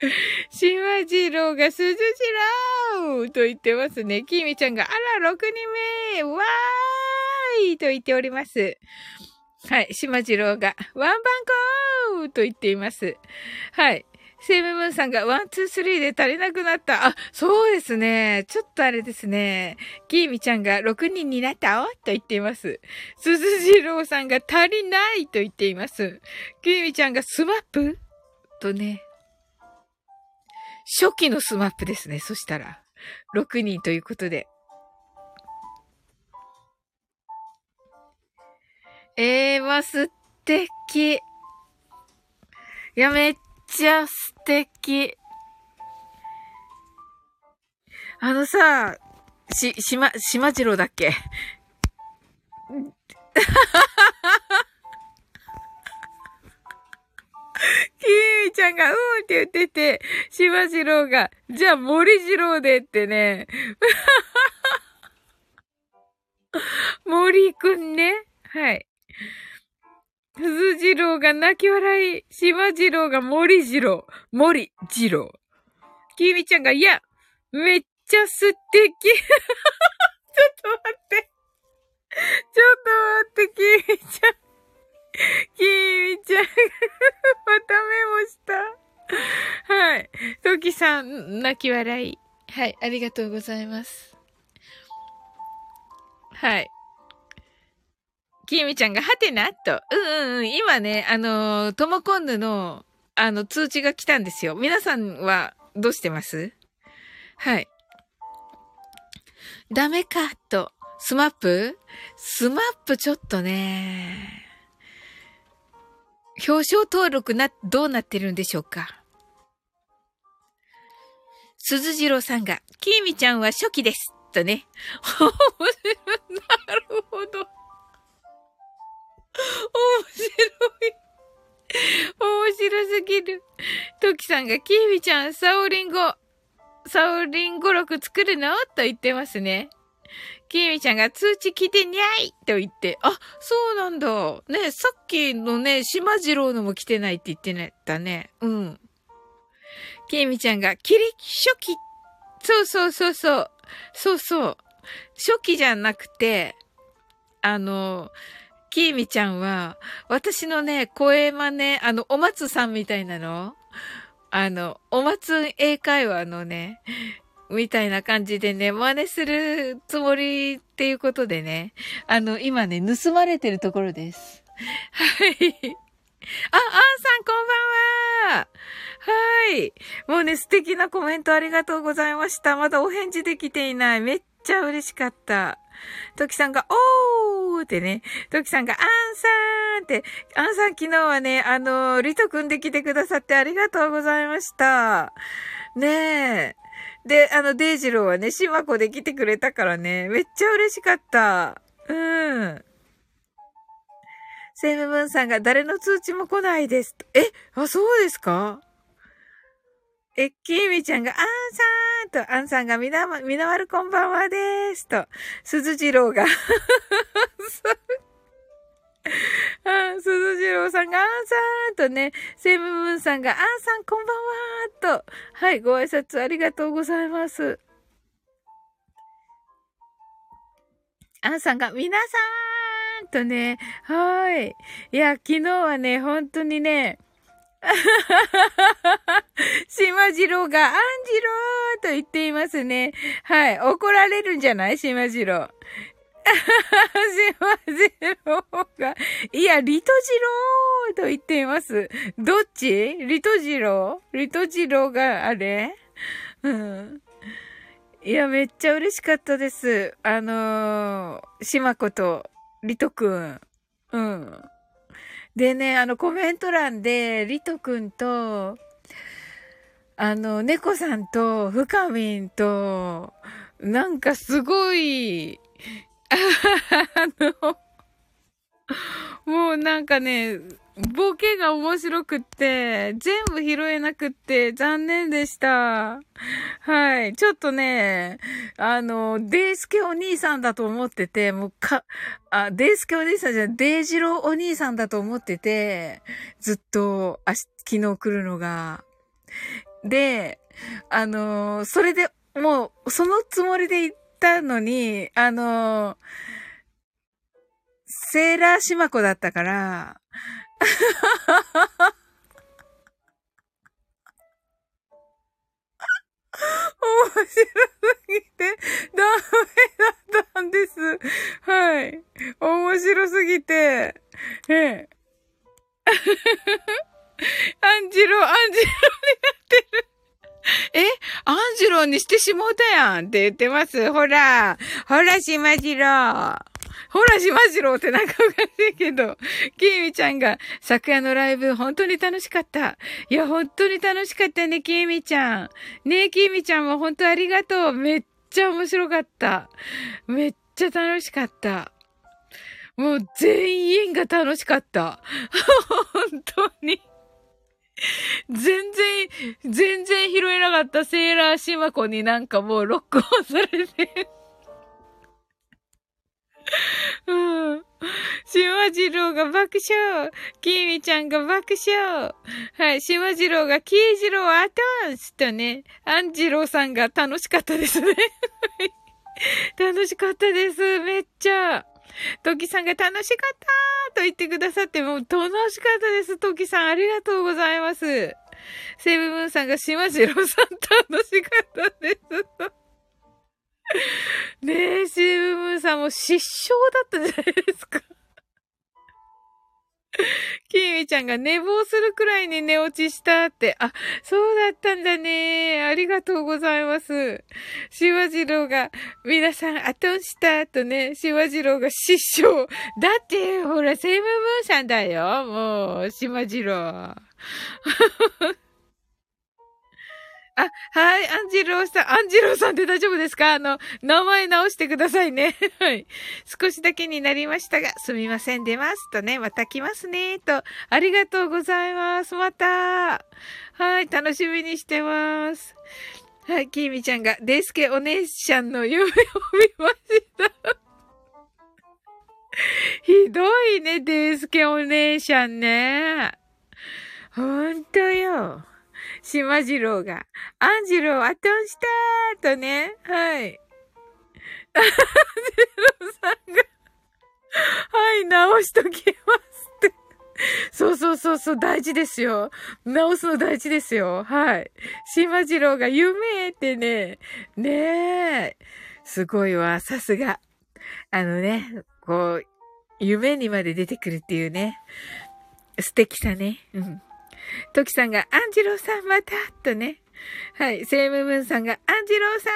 <laughs> 島次郎が鈴次郎と言ってますね。きみちゃんが、あら、6人目わーいと言っております。はい。島次郎が、ワンバンコーと言っています。はい。セブムムーンさんが one、two、three で足りなくなった。あ、そうですね。ちょっとあれですね。キーミちゃんが6人になったと言っています。鈴次郎さんが足りないと言っています。キーミちゃんが SMAP？とね。初期の SMAP ですね。そしたら。6人ということで。えー、ま、素敵。いや、めっちゃ素敵。あのさ、し、しま、しまじろうだっけ？<laughs> キーミちゃんが、うんって言ってて、しまじろうが、じゃあ森次郎でってね。<laughs> 森くんね。はい。鈴次郎が泣き笑い、島次郎が森次郎、森次郎。きみちゃんが、いや、めっちゃ素敵。<laughs> ちょっと待って。ちょっと待って、きみちゃん。<laughs> きみちゃん。またメモした。はい。トキさん、泣き笑い。はい、ありがとうございます。はい。きみちゃんが、はてな？と。うんうんうん。今ね、あのー、ともこんぬの、あの、通知が来たんですよ。皆さんは、どうしてます？はい。ダメか、と。SMAP？SMAP ちょっとね、商標登録な、どうなってるんでしょうか？鈴次郎さんが、きーみちゃんは初期です。とね。<laughs> なるほど。面白い。面白すぎる。トキさんが、キーミちゃん、サオリンゴ、サオリン語録作るの？と言ってますね。キーミちゃんが通知来てにゃいと言って、あ、そうなんだ。ね、さっきのね、島次郎のも来てないって言ってたね。うん。キーミちゃんが、キリ、初期。そうそうそうそう。そうそう。初期じゃなくて、あの、きみちゃんは、私のね、声真似、あの、お松さんみたいなの？あの、お松英会話のね、みたいな感じでね、真似するつもりっていうことでね、あの、今ね、盗まれてるところです。はい。あ、アンさんこんばんははい。もうね、素敵なコメントありがとうございました。まだお返事できていない。めっちゃ嬉しかった。トキさんが、おーってね、トキさんが、アンさーんって、アンさん昨日はね、あの、リトくんで来てくださってありがとうございました。ねえ。で、あの、デイジローはね、シマコで来てくれたからね、めっちゃ嬉しかった。うん。セムムーンさんが誰の通知も来ないです。え、あ、そうですか？えっきーみちゃんが、あんさんと、あんさんがみな、みなわるこんばんはです。と、すずじろうが <laughs> <laughs> あ、すずじろうさんが、あんさんとね、セムムーンさんが、あんさんこんばんはと、はい、ご挨拶ありがとうございます。あんさんが、皆さんとね、はい。いや、昨日はね、本当にね、<laughs> 島次郎が、アンジローと言っていますね。はい。怒られるんじゃない？島次郎。島次郎が、いや、リト次郎と言っています。どっち？リト次郎リト次郎があれ？うん。いや、めっちゃ嬉しかったです。あのー、島子と、リトくん。うん。でね、あのコメント欄で、リトくんと、あの、猫さんと、深みんと、なんかすごい、<laughs> あの、もうなんかね、ボケが面白くって、全部拾えなくって残念でした。はい。ちょっとね、あの、デイスケお兄さんだと思ってて、もうか、あ、デイスケお兄さんじゃない、デイジローお兄さんだと思ってて、ずっと、あ、昨日来るのが。で、あの、それで、もう、そのつもりで行ったのに、あの、セーラーシマコだったから、面白すぎて、ダメだったんです。はい。面白すぎて、ええ。アンジロ、アンジロになってる。えアンジュローにしてしもうたやんって言ってます。ほら。ほら、しまじろう。ほら、しまじろうってなんかおかしいけど。きーみちゃんが、昨夜のライブ、本当に楽しかった。いや、本当に楽しかったね、きーみちゃん。ねえ、きーみちゃんも本当ありがとう。めっちゃ面白かった。めっちゃ楽しかった。もう全員が楽しかった。<laughs> 本当に。全然、全然拾えなかったセーラーシマコになんかもうロックオンされて。うん。島次郎が爆笑。きーみちゃんが爆笑。はい。島次郎がキー次郎アトンスとね、アンジローさんが楽しかったですね。楽しかったです。めっちゃ。トキさんが楽しかったと言ってくださって、もう楽しかったです。トキさん、ありがとうございます。セブムーンさんが島次郎さん楽しかったです。ねえ、セブムーンさんも失笑だったじゃないですか。きーみちゃんが寝坊するくらいに寝落ちしたって。あ、そうだったんだね。ありがとうございます。しわじろうが、皆さん後押したとね、しわじろうが失笑。だって、ほら、セイムムーさんだよ。もう、しわじろう。あ、はい、アンジローさん、アンジローさんで大丈夫ですか？あの、名前直してくださいね。<laughs> はい。少しだけになりましたが、すみません、出ます。とね、また来ますね。と、ありがとうございます。また。はい、楽しみにしてます。はい、きーみちゃんが、デイスケお姉ちゃんの夢を見ました。<laughs> ひどいね、デイスケお姉ちゃんね。ほんとよ。島次郎が、アンジローアトンしたーとね、はい。アンジローさんが、はい、直しときますって。そうそうそうそう、大事ですよ。直すの大事ですよ。はい。島次郎が夢ってね、ねえ。すごいわ、さすが。あのね、こう、夢にまで出てくるっていうね。素敵さね。うん。トキさんが、アンジローさんまたとね。はい。セイムムーンさんが、アンジローさ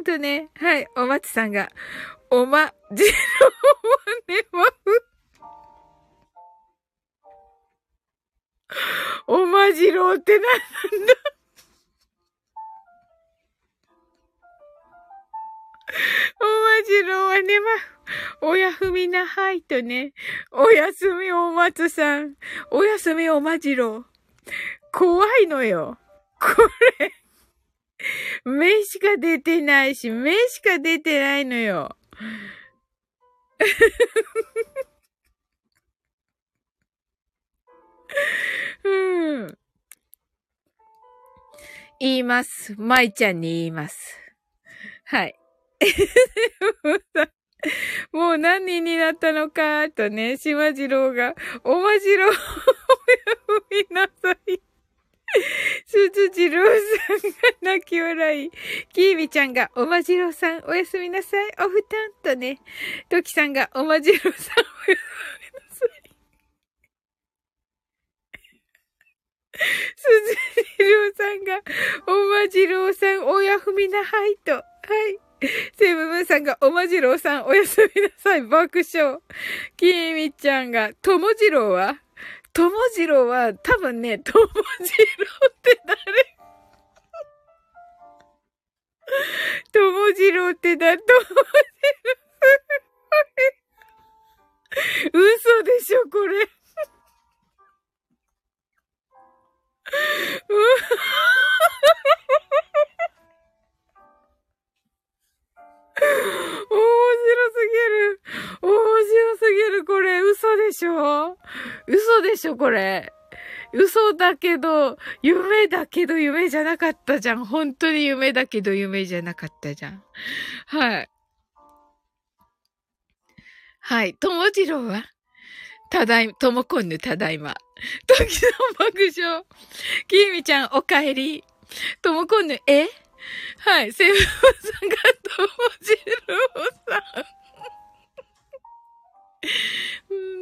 んとね。はい。お松さんが、おま、じろーねまふ。おまじろうってなんだおまじろうはねま、おやふみなはいとね、おやすみお松さん、おやすみおまじろう。怖いのよ。これ。目しか出てないし、目しか出てないのよ。うん。言います。舞ちゃんに言います。はい。<laughs> もう何人になったのか、とね、島次郎が、おまじろう、おやみなさい。すずじろうさんが泣き笑い。きーみちゃんが、おまじろうさん、おやすみなさい。おふたんとね。ときさんが、おまじろうさん、おやすみなさい。すずじろうさんが、おまじろうさん、おやふみなはいと。はい。セブブンさんが、おまじろうさん、おやすみなさい、爆笑。きーみちゃんが、ともじろうはともじろうは、多分ね、ともじろうって誰？ともじろうってだ、ともじろう。嘘でしょ、これ。<laughs> 面白すぎる。面白すぎる。これ、嘘でしょ？嘘でしょ、これ。嘘だけど、夢だけど夢じゃなかったじゃん。本当に夢だけど夢じゃなかったじゃん。はい。はい。ともじろうは？ただいま、ともこんぬただいま。ときの爆笑。きみちゃんおかえり。ともこんぬ、え？はい。セブンさんがともじろうさん。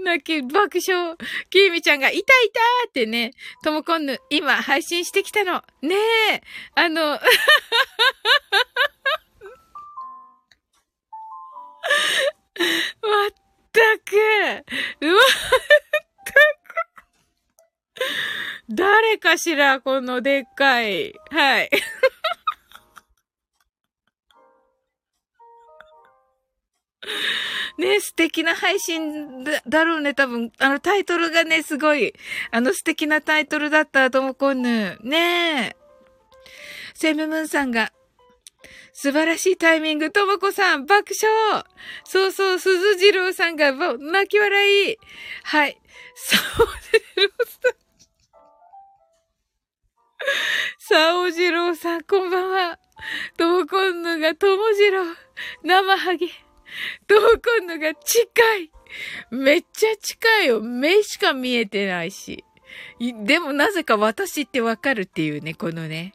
泣き、爆笑。きみちゃんが、いたいたってね、ともこんぬ、今配信してきたの。ねえ、あの、まったく、まったく。誰かしら、このでっかい。はい。素敵な配信だだろうね、多分。あのタイトルがね、すごい、あの素敵なタイトルだった、ともこんぬ。ねえ。セムムンさんが、素晴らしいタイミング、ともこさん、爆笑そうそう、鈴次郎さんが、泣き笑い。はい。さおじろうさん。<laughs> さおじろうさん、こんばんは。ともこんぬが、ともじろう。生ハゲ。<laughs> 遠くのが近い。めっちゃ近いよ。目しか見えてないし。でもなぜか私ってわかるっていうね、このね。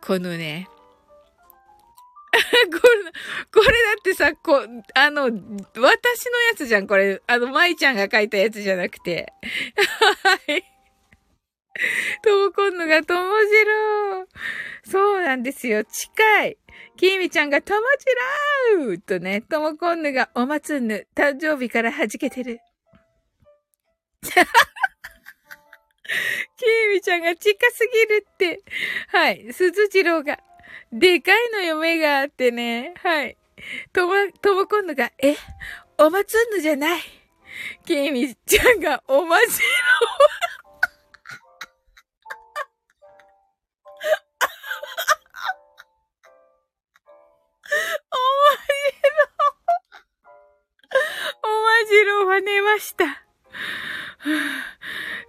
このね。<laughs> これ、これだってさ、こ、あの、私のやつじゃん、これ。あの、舞ちゃんが書いたやつじゃなくて。<laughs> はい。<laughs> ともこんのがともじろう。そうなんですよ。近い。きみちゃんがともじろうとね、ともこんぬがおまつんぬ、誕生日から弾けてる。<laughs> きみちゃんが近すぎるって。はい。鈴次郎が、でかいのよ、目があってね。はい。とも、ともこんぬが、え、おまつんぬじゃない。きみちゃんが、おまじろう。おまじろうは寝ました。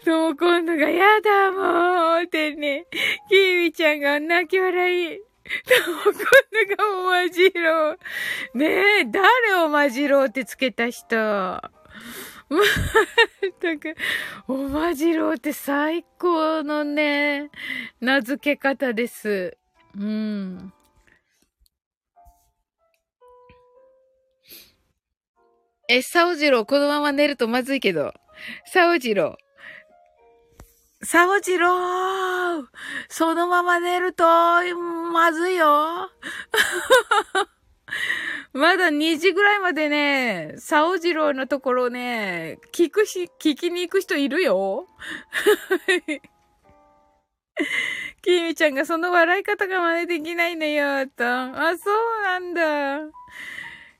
そう、今度がやだもうってね、キーミちゃんが泣き笑い。そう、今度がおまじろう。ねえ、誰おまじろうってつけた人。まったく、おまじろうって最高のね、名付け方です。うん。え、サオジロー、このまま寝るとまずいけど。サオジロー。サオジローそのまま寝ると、まずいよ。<laughs> まだ2時ぐらいまでね、サオジローのところね、聞くし、聞きに行く人いるよ。<laughs> キミちゃんがその笑い方が真似できないんだよ、と。あ、そうなんだ。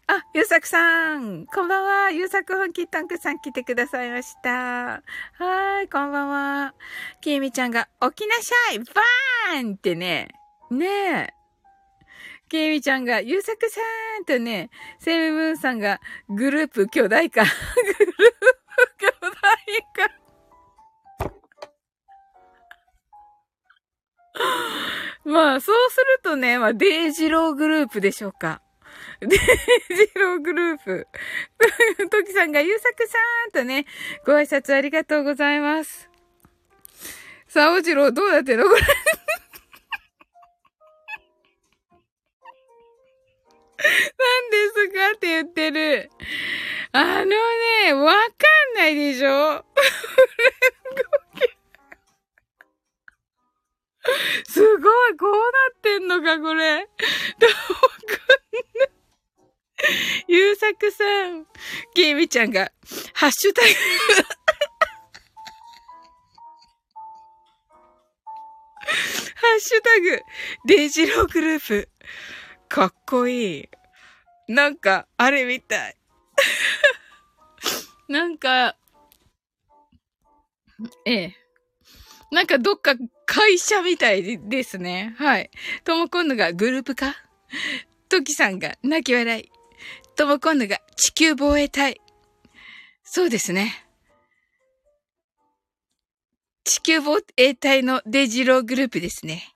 あ、ゆうさくさん。こんばんは。ゆうさく本気タンクさん来てくださいました。はーい、こんばんは。きみちゃんが、起きなさいバーンってね。ねえ。きみちゃんが、ゆうさくさんとね、セムムーンさんが、グループ巨大化。グループ巨大化。まあ、そうするとね、まあ、デイジローグループでしょうか。デイジローグループ。<laughs> トキさんが、ゆうさくさんとね、ご挨拶ありがとうございます。さあ、おじろうどうなってんの？これ何ですかって言ってる？あのね、わかんないでしょ？<laughs> すごい、こうなってんのか、これ。どうかんな？い。ゆうさくさん、きみちゃんが、ハッシュタグハッシュタグ、デジローグループ。かっこいい。なんか、あれみたい。<laughs> なんか、ええ。なんかどっか会社みたいですね。はい。ともこんのがグループか？トキさんが泣き笑い。とも今度が地球防衛隊。そうですね。地球防衛隊のデジローグループですね。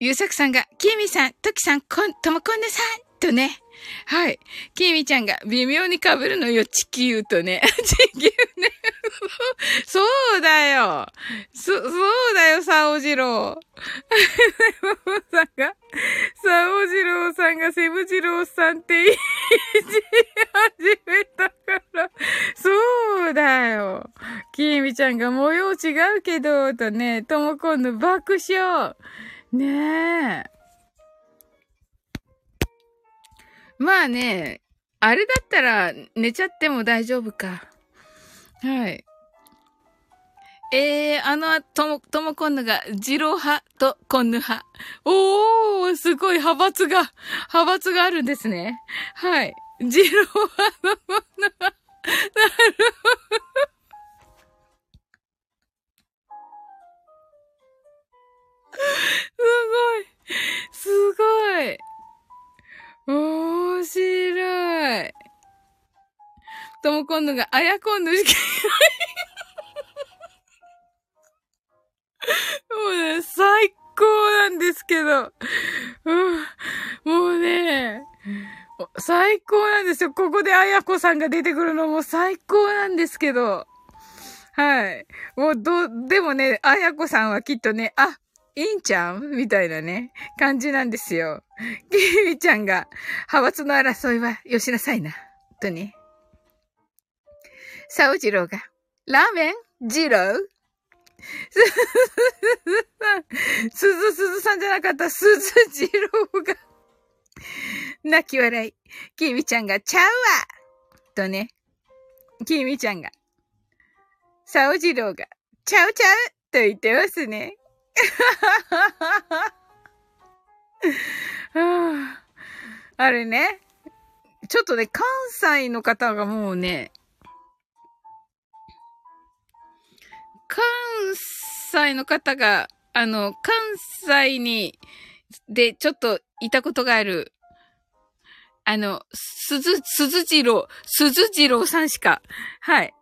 ゆうさくさんが、きみさん、ときさん、こん、ともこんぬさんとね。はい。きみちゃんが微妙に被るのよ、地球とね。<laughs> 地球ね。<laughs> そうだよ。そ、そうだよ、サオジロー。さんが、サオジローさんがセブジローさんって言い始めたから。そうだよ。キミちゃんが模様違うけど、とね、ともこんの爆笑。ねえ。まあね、あれだったら寝ちゃっても大丈夫か。はい。えー、あの、とも、ともこんぬが、ジロ派とこんぬ派。おー、すごい派閥が、派閥があるんですね。はい。ジロ派のこんぬ派。なるほど。すごい。すごい。面白い。ともこんぬが、あやこんぬしかもうね、最高なんですけど。うん、もうね、最高なんですよ。ここであやこさんが出てくるのも最高なんですけど。はい。もう、ど、でもね、あやこさんはきっとね、あ、いいんちゃんみたいなね、感じなんですよ。キミちゃんが、派閥の争いはよしなさいな。とね。サオジローが、ラーメン？ジロー？<laughs> すずさん、すずさんじゃなかった、すずジローが、泣き笑い。キミちゃんが、ちゃうわとね。キミちゃんが、サオジローが、ちゃうちゃうと言ってますね。<laughs> あれね、ちょっとね、関西の方がもうね、関西の方が、あの、関西に、で、ちょっといたことがある、あの、鈴、鈴次郎、鈴次郎さんしか、はい。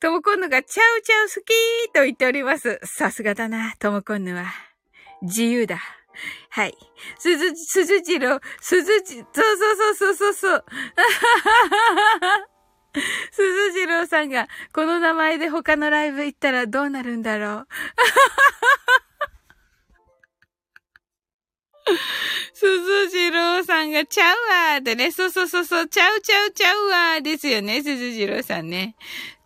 ともこんぬがチャウチャウ好きーと言っております。さすがだな、ともこんぬは。自由だ。はい。すず、すずじろ、すずじ、そうそうそうそうそう。す <laughs> ずじろうさんが、この名前で他のライブ行ったらどうなるんだろう。すずじろうさんが、ちゃうわーってね、そうそうそうそう、ちゃうちゃうちゃうわーですよね、すずじろうさんね。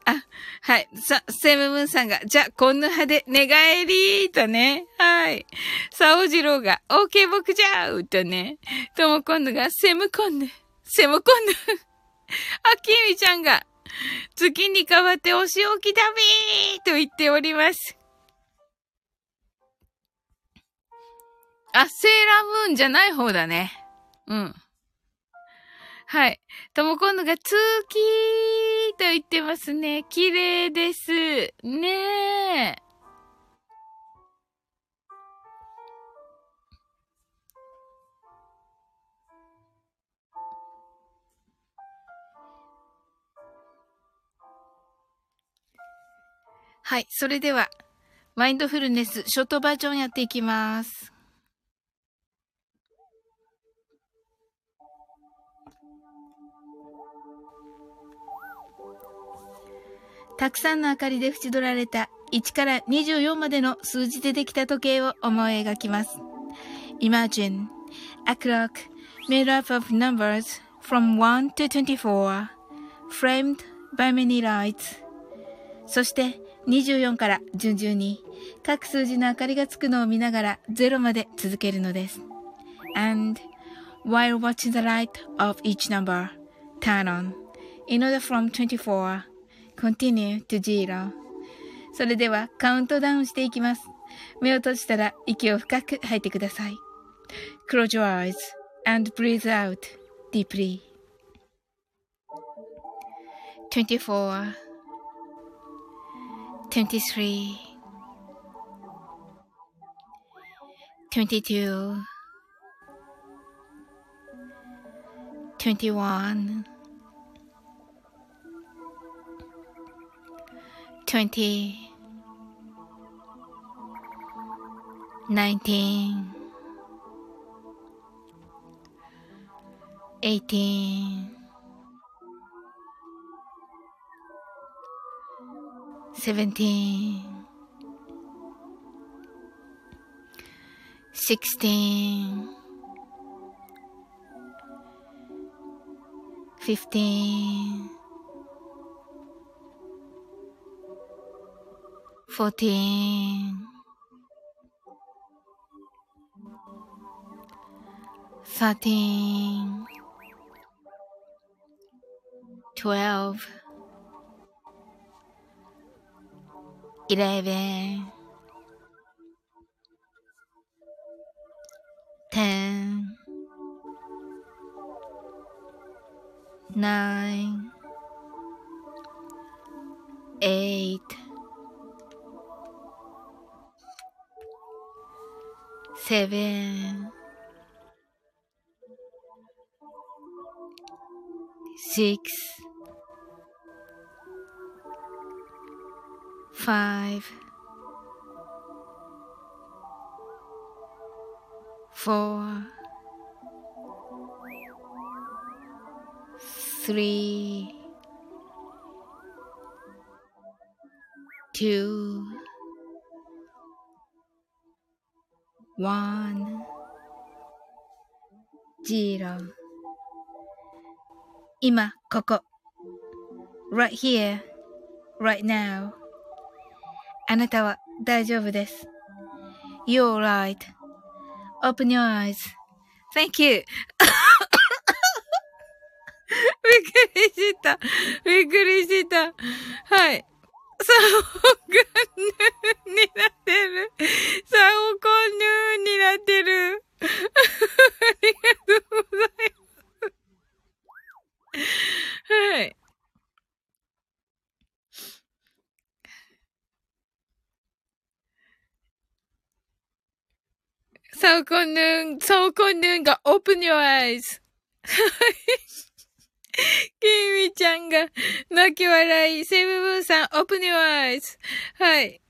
あ、はい。さ、セムムンさんが、じゃ、こんな派で寝返りとね。はい。サオジローが、オーケー僕じゃうとね。ともこんぬが、セムコンヌ、セムコンヌ。<laughs> あ、キミちゃんが、月に変わってお仕置きだびーと言っております。あ、セーラームーンじゃない方だね。うん。はい。とも今度が月と言ってますね。綺麗です。ねえ。はい。それでは、マインドフルネス、ショートバージョンやっていきます。たくさんの明かりで縁取られた1から24までの数字でできた時計を思い描きます。Imagine a clock made up of numbers from 1 to 24 framed by many lights そして24から順々に各数字の明かりがつくのを見ながら0まで続けるのです。And while watching the light of each number turn on in order from 24 continue to zero それではカウントダウンしていきます。目を閉じたら息を深く吐いてください。Close your eyes and breathe out deeply. 24 23 22 21 20 19 18 17 16 15 14 13 12 11 10 9 8 7 6 five, four, three, two, one, zero. 今、ここ。right here, right now. あなたは大丈夫です。You're right.Open your eyes. Thank you. <laughs> びっくりした。びっくりした。はい。サオコンヌーになってる。サオコンヌーになってる。<laughs> ありがとうございます。はい。サオコンヌン、サオコンヌンが Open your eyes. キミちゃんが泣き笑い。セブブンさん Open your eyes. はい。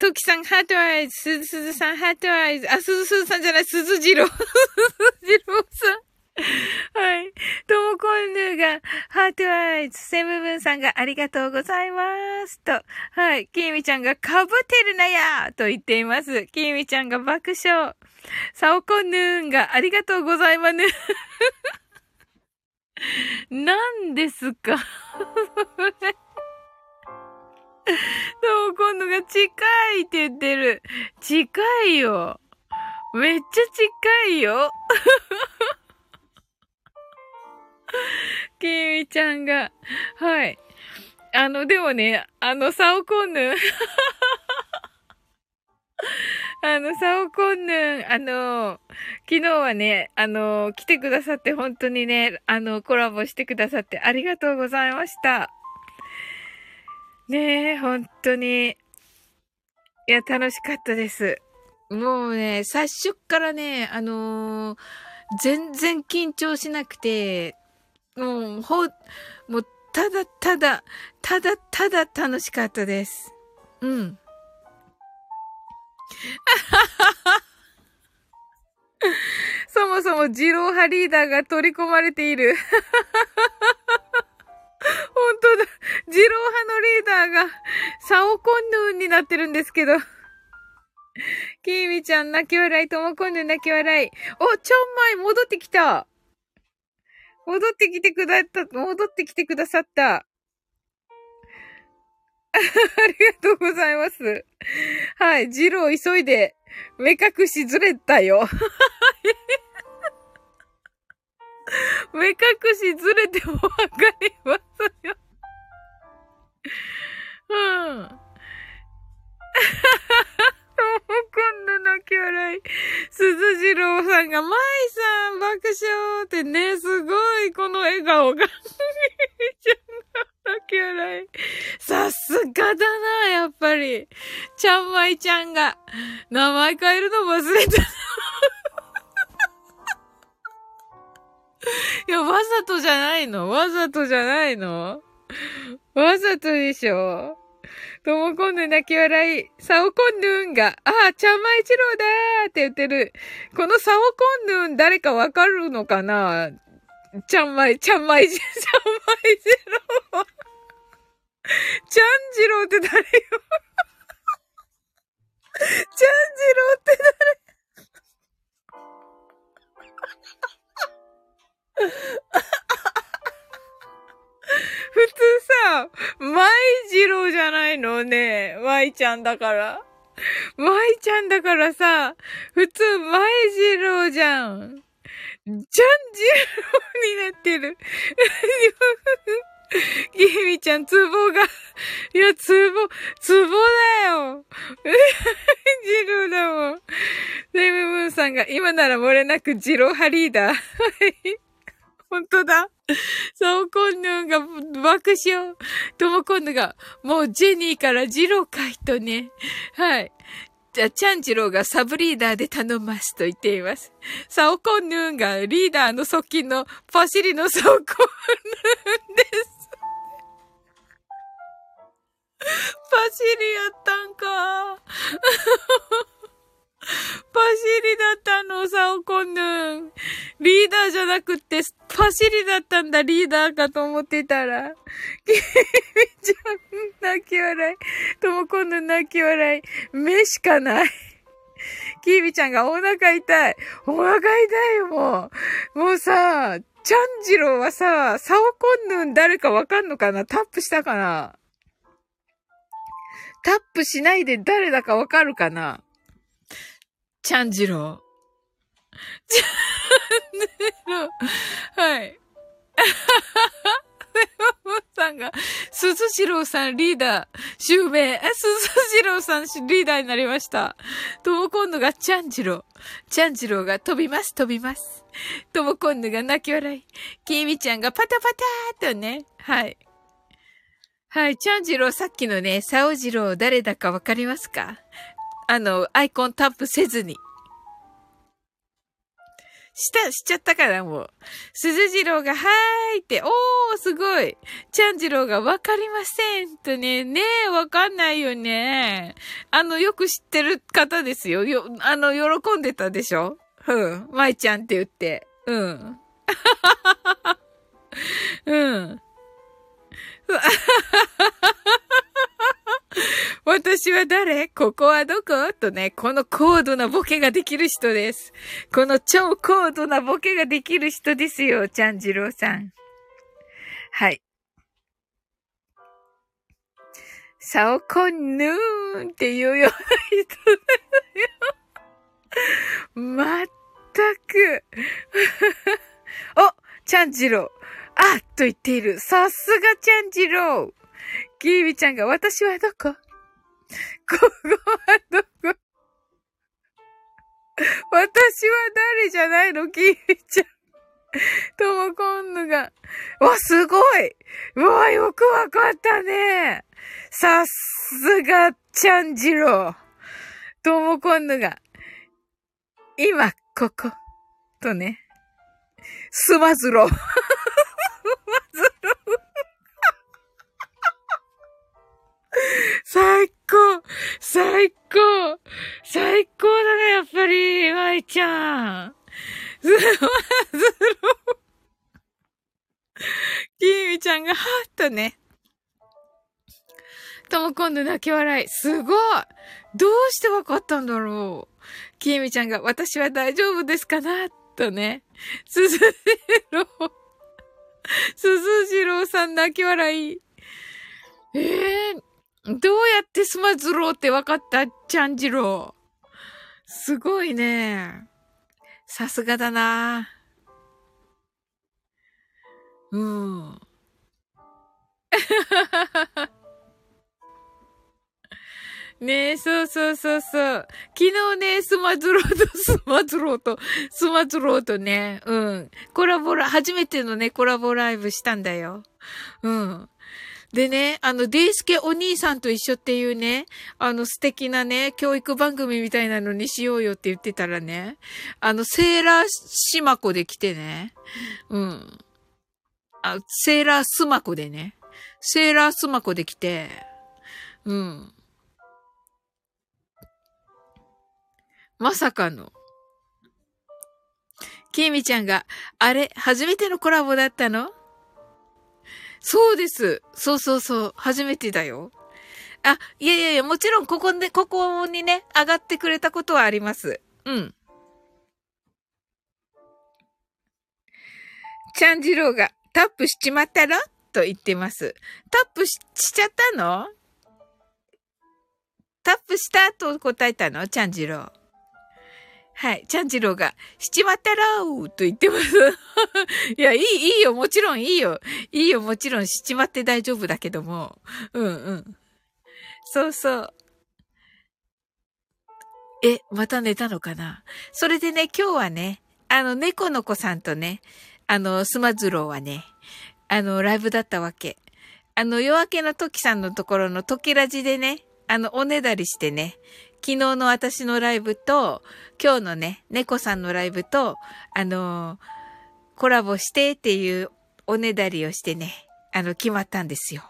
トキさん、ハートアイズ。すずすずさん、ハートアイズ。あ、すずすずさんじゃない、すずじろう。すずじろうさん。はい。ともこんぬが、ハートアイズ。セムブンさんがありがとうございます。と。はい。きみちゃんが、かぶってるなやと言っています。きみちゃんが爆笑。サオコンヌーンがありがとうございまぬ。<laughs> 何ですか？ともこんぬが近いって言ってる。近いよ。めっちゃ近いよ。<laughs> きみちゃんが、はい。あの、でもね、あの、サオコンヌ、<laughs> あの、サオコンヌ、あの、昨日はね、あの、来てくださって本当にね、あの、コラボしてくださってありがとうございました。ねえ、本当に。いや、楽しかったです。もうね、最初からね、あのー全然緊張しなくて、もう、ほ、もう、ただただ、ただただ楽しかったです。うん。<laughs> そもそもジロー派リーダーが取り込まれている。<laughs> 本当だ。ジロー派のリーダーが、サオコンヌンになってるんですけど。キーミちゃん泣き笑い、ともこんぬ泣き笑い。お、ちょんまい戻ってきた。戻ってきてくだった、戻ってきてくださった。<laughs> ありがとうございます。はい、ジロー急いで、目隠しずれたよ。<laughs> 目隠しずれてもわかりますよ。うん。ちゃんまいちゃんが、名前変えるの忘れた。<laughs> いや、わざとじゃないのわざとじゃないのわざとでしょともこんぬ泣き笑い。サオコンヌーンが、ああ、ちゃんまいちろうだーって言ってる。このサオコンヌーン誰かわかるのかな？ちゃんまい、ちゃんまいじ、<laughs> ちゃんまいじろう。ちゃんじろうって誰よ。ちゃんじろうって誰 <laughs> 普通さ、まいじろうじゃないのね。まいちゃんだから。まいちゃんだからさ、普通、まいじろうじゃん。じゃんじろうになってる。<laughs> きみちゃん、ツボが、いや、ツボ、ツボだよ。ジローだもん。セムムーンさんが、今なら漏れなくジローハリーダー。<laughs> 本当だ。そう、コンヌンが爆笑。ともコンヌが、もうジェニーからジローかいとね。はい。じゃ、チャンジローがサブリーダーで頼ますと言っています。サオコンヌーンがリーダーの側近のパシリのサオコンヌーンです。パシリやったんか。パシリだったの、サオコンヌン。リーダーじゃなくって、パシリだったんだ、リーダーかと思ってたら。<laughs> キミちゃん、泣き笑い。ともコンヌン泣き笑い。目しかない。キービちゃんがお腹痛い。お腹痛いよ、もう。もうさ、チャンジローはさ、サオコンヌン誰かわかんのかな？タップしたかな？タップしないで誰だかわかるかな？ちゃんじろう。ちゃんじろう。はい。さんが、鈴次郎さんリーダー、襲名。鈴次郎さんリーダーになりました。とも今度がちゃんじろう。ちゃんじろうが飛びます、飛びます。とも今度が泣き笑い。きみちゃんがパタパターとね。はい。はい、ちゃんじろうさっきのね、さおじろう誰だかわかりますか？あの、アイコンタップせずに。した、しちゃったからもう。鈴次郎が、はーいって、おー、すごい。ちゃんじろうが、わかりません。とね、ねえ、わかんないよね。あの、よく知ってる方ですよ。よ、あの、喜んでたでしょ？うん。まいちゃんって言って。うん。<laughs> うん。<laughs> 私は誰？ここはどこ？とね、この高度なボケができる人です。この超高度なボケができる人ですよ、ちゃんじろうさん。はい。サオコンヌーンっていうような人だよ。まったく。<laughs> お、ちゃんじろう。あっと言っている。さすがちゃんじろう。キービちゃんが、私はどこ？ここはどこ？私は誰じゃないの？キービちゃん。ともこんぬが。わ、すごいわ、よくわかったね。さすが、ちゃんじろう。ともこんぬが。今、ここ。とね。すまずろう。最高最高最高だね、やっぱり、まいちゃん。ずまずろ。きーみちゃんが、はっとね。とも今度泣き笑い。すごいどうしてわかったんだろうきーみちゃんが、私は大丈夫ですかな？とね。すずじろう。すずじろうさん泣き笑い。ええー、どうやってスマズローって分かったちゃんじろう。すごいね。さすがだな。うん。<laughs> ねえ、そうそうそうそう。昨日ね、スマズローとスマズローと、スマズローとね、うん。コラボラ、初めてのね、コラボライブしたんだよ。うん。でね、あの、デイスケお兄さんと一緒っていうね、あの素敵なね、教育番組みたいなのにしようよって言ってたらね、あの、セーラーシマコで来てね、うん。あ、セーラースマコでね、セーラースマコで来て、うん。ききみちゃんが、あれ、初めてのコラボだったの？そうです。そうそうそう。初めてだよ。あ、いやいやいや、もちろんここで、ここにね、上がってくれたことはあります。うん。ちゃんじろうが、タップしちまったろ？と言ってます。タップしちゃったの？タップしたと答えたの？ちゃんじろう。はい。ちゃんじろうが、しちまったろうと言ってます。<laughs> いや、いい、いいよ。もちろんいいよ。いいよ。もちろんしちまって大丈夫だけども。うんうん。そうそう。え、また寝たのかな？それでね、今日はね、あの、猫の子さんとね、あの、スマズローはね、あの、ライブだったわけ。あの、夜明けの時さんのところの時ラジでね、あの、おねだりしてね、昨日の私のライブと、今日のね、猫さんのライブと、あのコラボしてっていうおねだりをしてね、あの、決まったんですよ。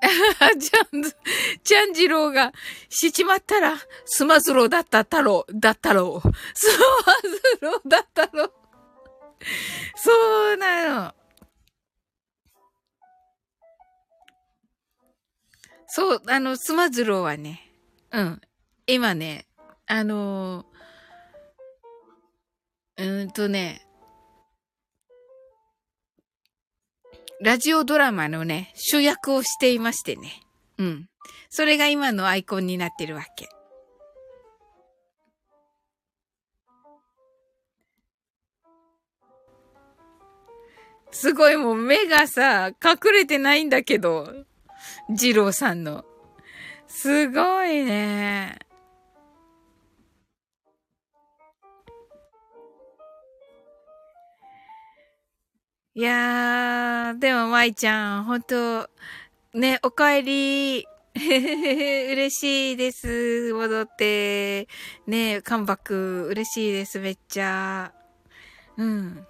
<laughs> ちゃん、ちゃんじろうが、しちまったら、スマズローだった太郎、だったろう。スマズローだったろう。<laughs> そうなの。そう、あの、スマズローはね、うん。今ね、あのー、うんとね、ラジオドラマのね、主役をしていましてね。うん。それが今のアイコンになってるわけ。すごいもう目がさ、隠れてないんだけど。二郎さんの。すごいね。いやー、でも舞ちゃん、本当ね、お帰り。嬉しいです。戻って。ね、カムバック。嬉しいです、めっちゃ。うん。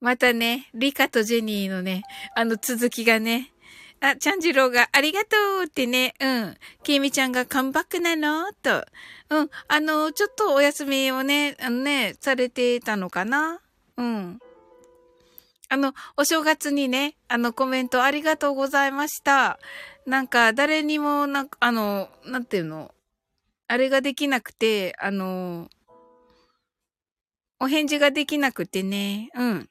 またね、リカとジェニーのね、あの続きがね、あ、ちゃんじろうがありがとうってね、うん。きみちゃんがカムバックなの？と。うん。あの、ちょっとお休みをね、あのね、されてたのかな？うん。あの、お正月にね、あの、コメントありがとうございました。なんか、誰にも、なんか、あの、なんていうの、あれができなくて、あの、お返事ができなくてね、うん。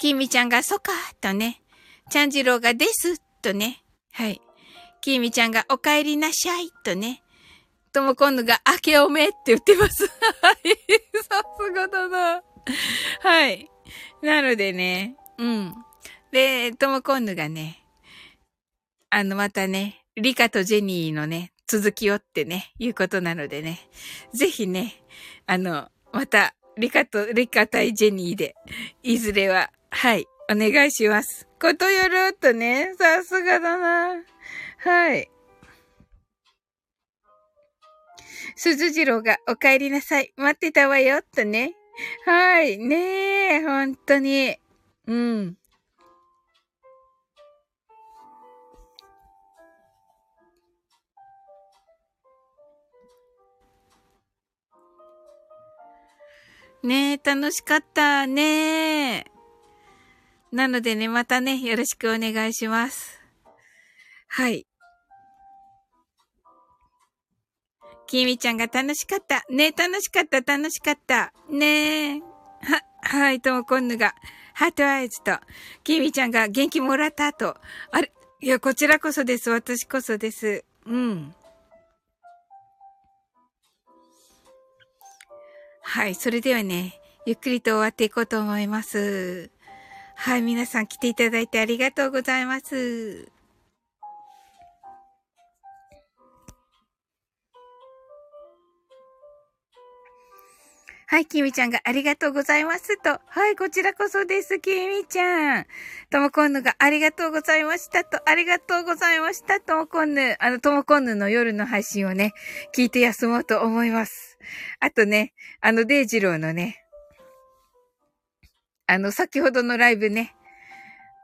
きみちゃんが、そか、とね。ちゃんじろうが、です、とね。はい。きみちゃんが、お帰りなさい、とね。ともこんぬが、明けおめって言ってます。はい。さすがだな。はい。なのでね、うん。で、ともこんぬがね、あの、またね、リカとジェニーのね、続きをってね、いうことなのでね、ぜひね、あの、また、リカと、リカ対ジェニーで、いずれは、はい。お願いします。ことよろっとね。さすがだな。はい。鈴次郎がお帰りなさい。待ってたわよ。とね。はい。ねえ。本当に。うん。ねえ、楽しかった。ねえ。なのでね、またね、よろしくお願いします。はい。きみちゃんが楽しかった。ね楽しかった、楽しかった。ねえ。は、はい、ともこんぬが、ハートアイズと、きみちゃんが元気もらったと。あれ、いや、こちらこそです。私こそです。うん。はい、それではね、ゆっくりと終わっていこうと思います。はい、皆さん来ていただいてありがとうございます。はい、きみちゃんがありがとうございますと。はい、こちらこそです、きみちゃん。ともこんぬがありがとうございましたと。ありがとうございました、ともこんぬ。あの、ともこんぬの夜の配信をね、聞いて休もうと思います。あとね、あの、デイジローのね、あの、先ほどのライブね。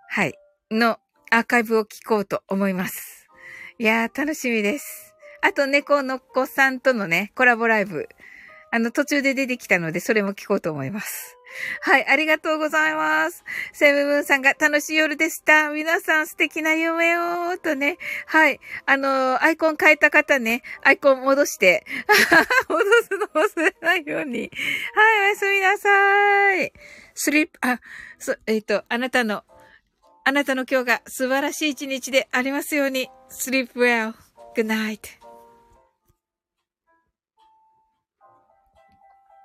はい、のアーカイブを聞こうと思います。いやー、楽しみです。あと、猫の子さんとのね、コラボライブ。あの、途中で出てきたので、それも聞こうと思います。はい、ありがとうございます。セムブンさんが楽しい夜でした。皆さん素敵な夢を、とね。はい。あの、アイコン変えた方ね、アイコン戻して、<laughs> 戻すの忘れないように。はい、おやすみなさい。スリープ、あ、そ、えっ、ー、と、あなたの、あなたの今日が素晴らしい一日でありますように。sleep well. Good night.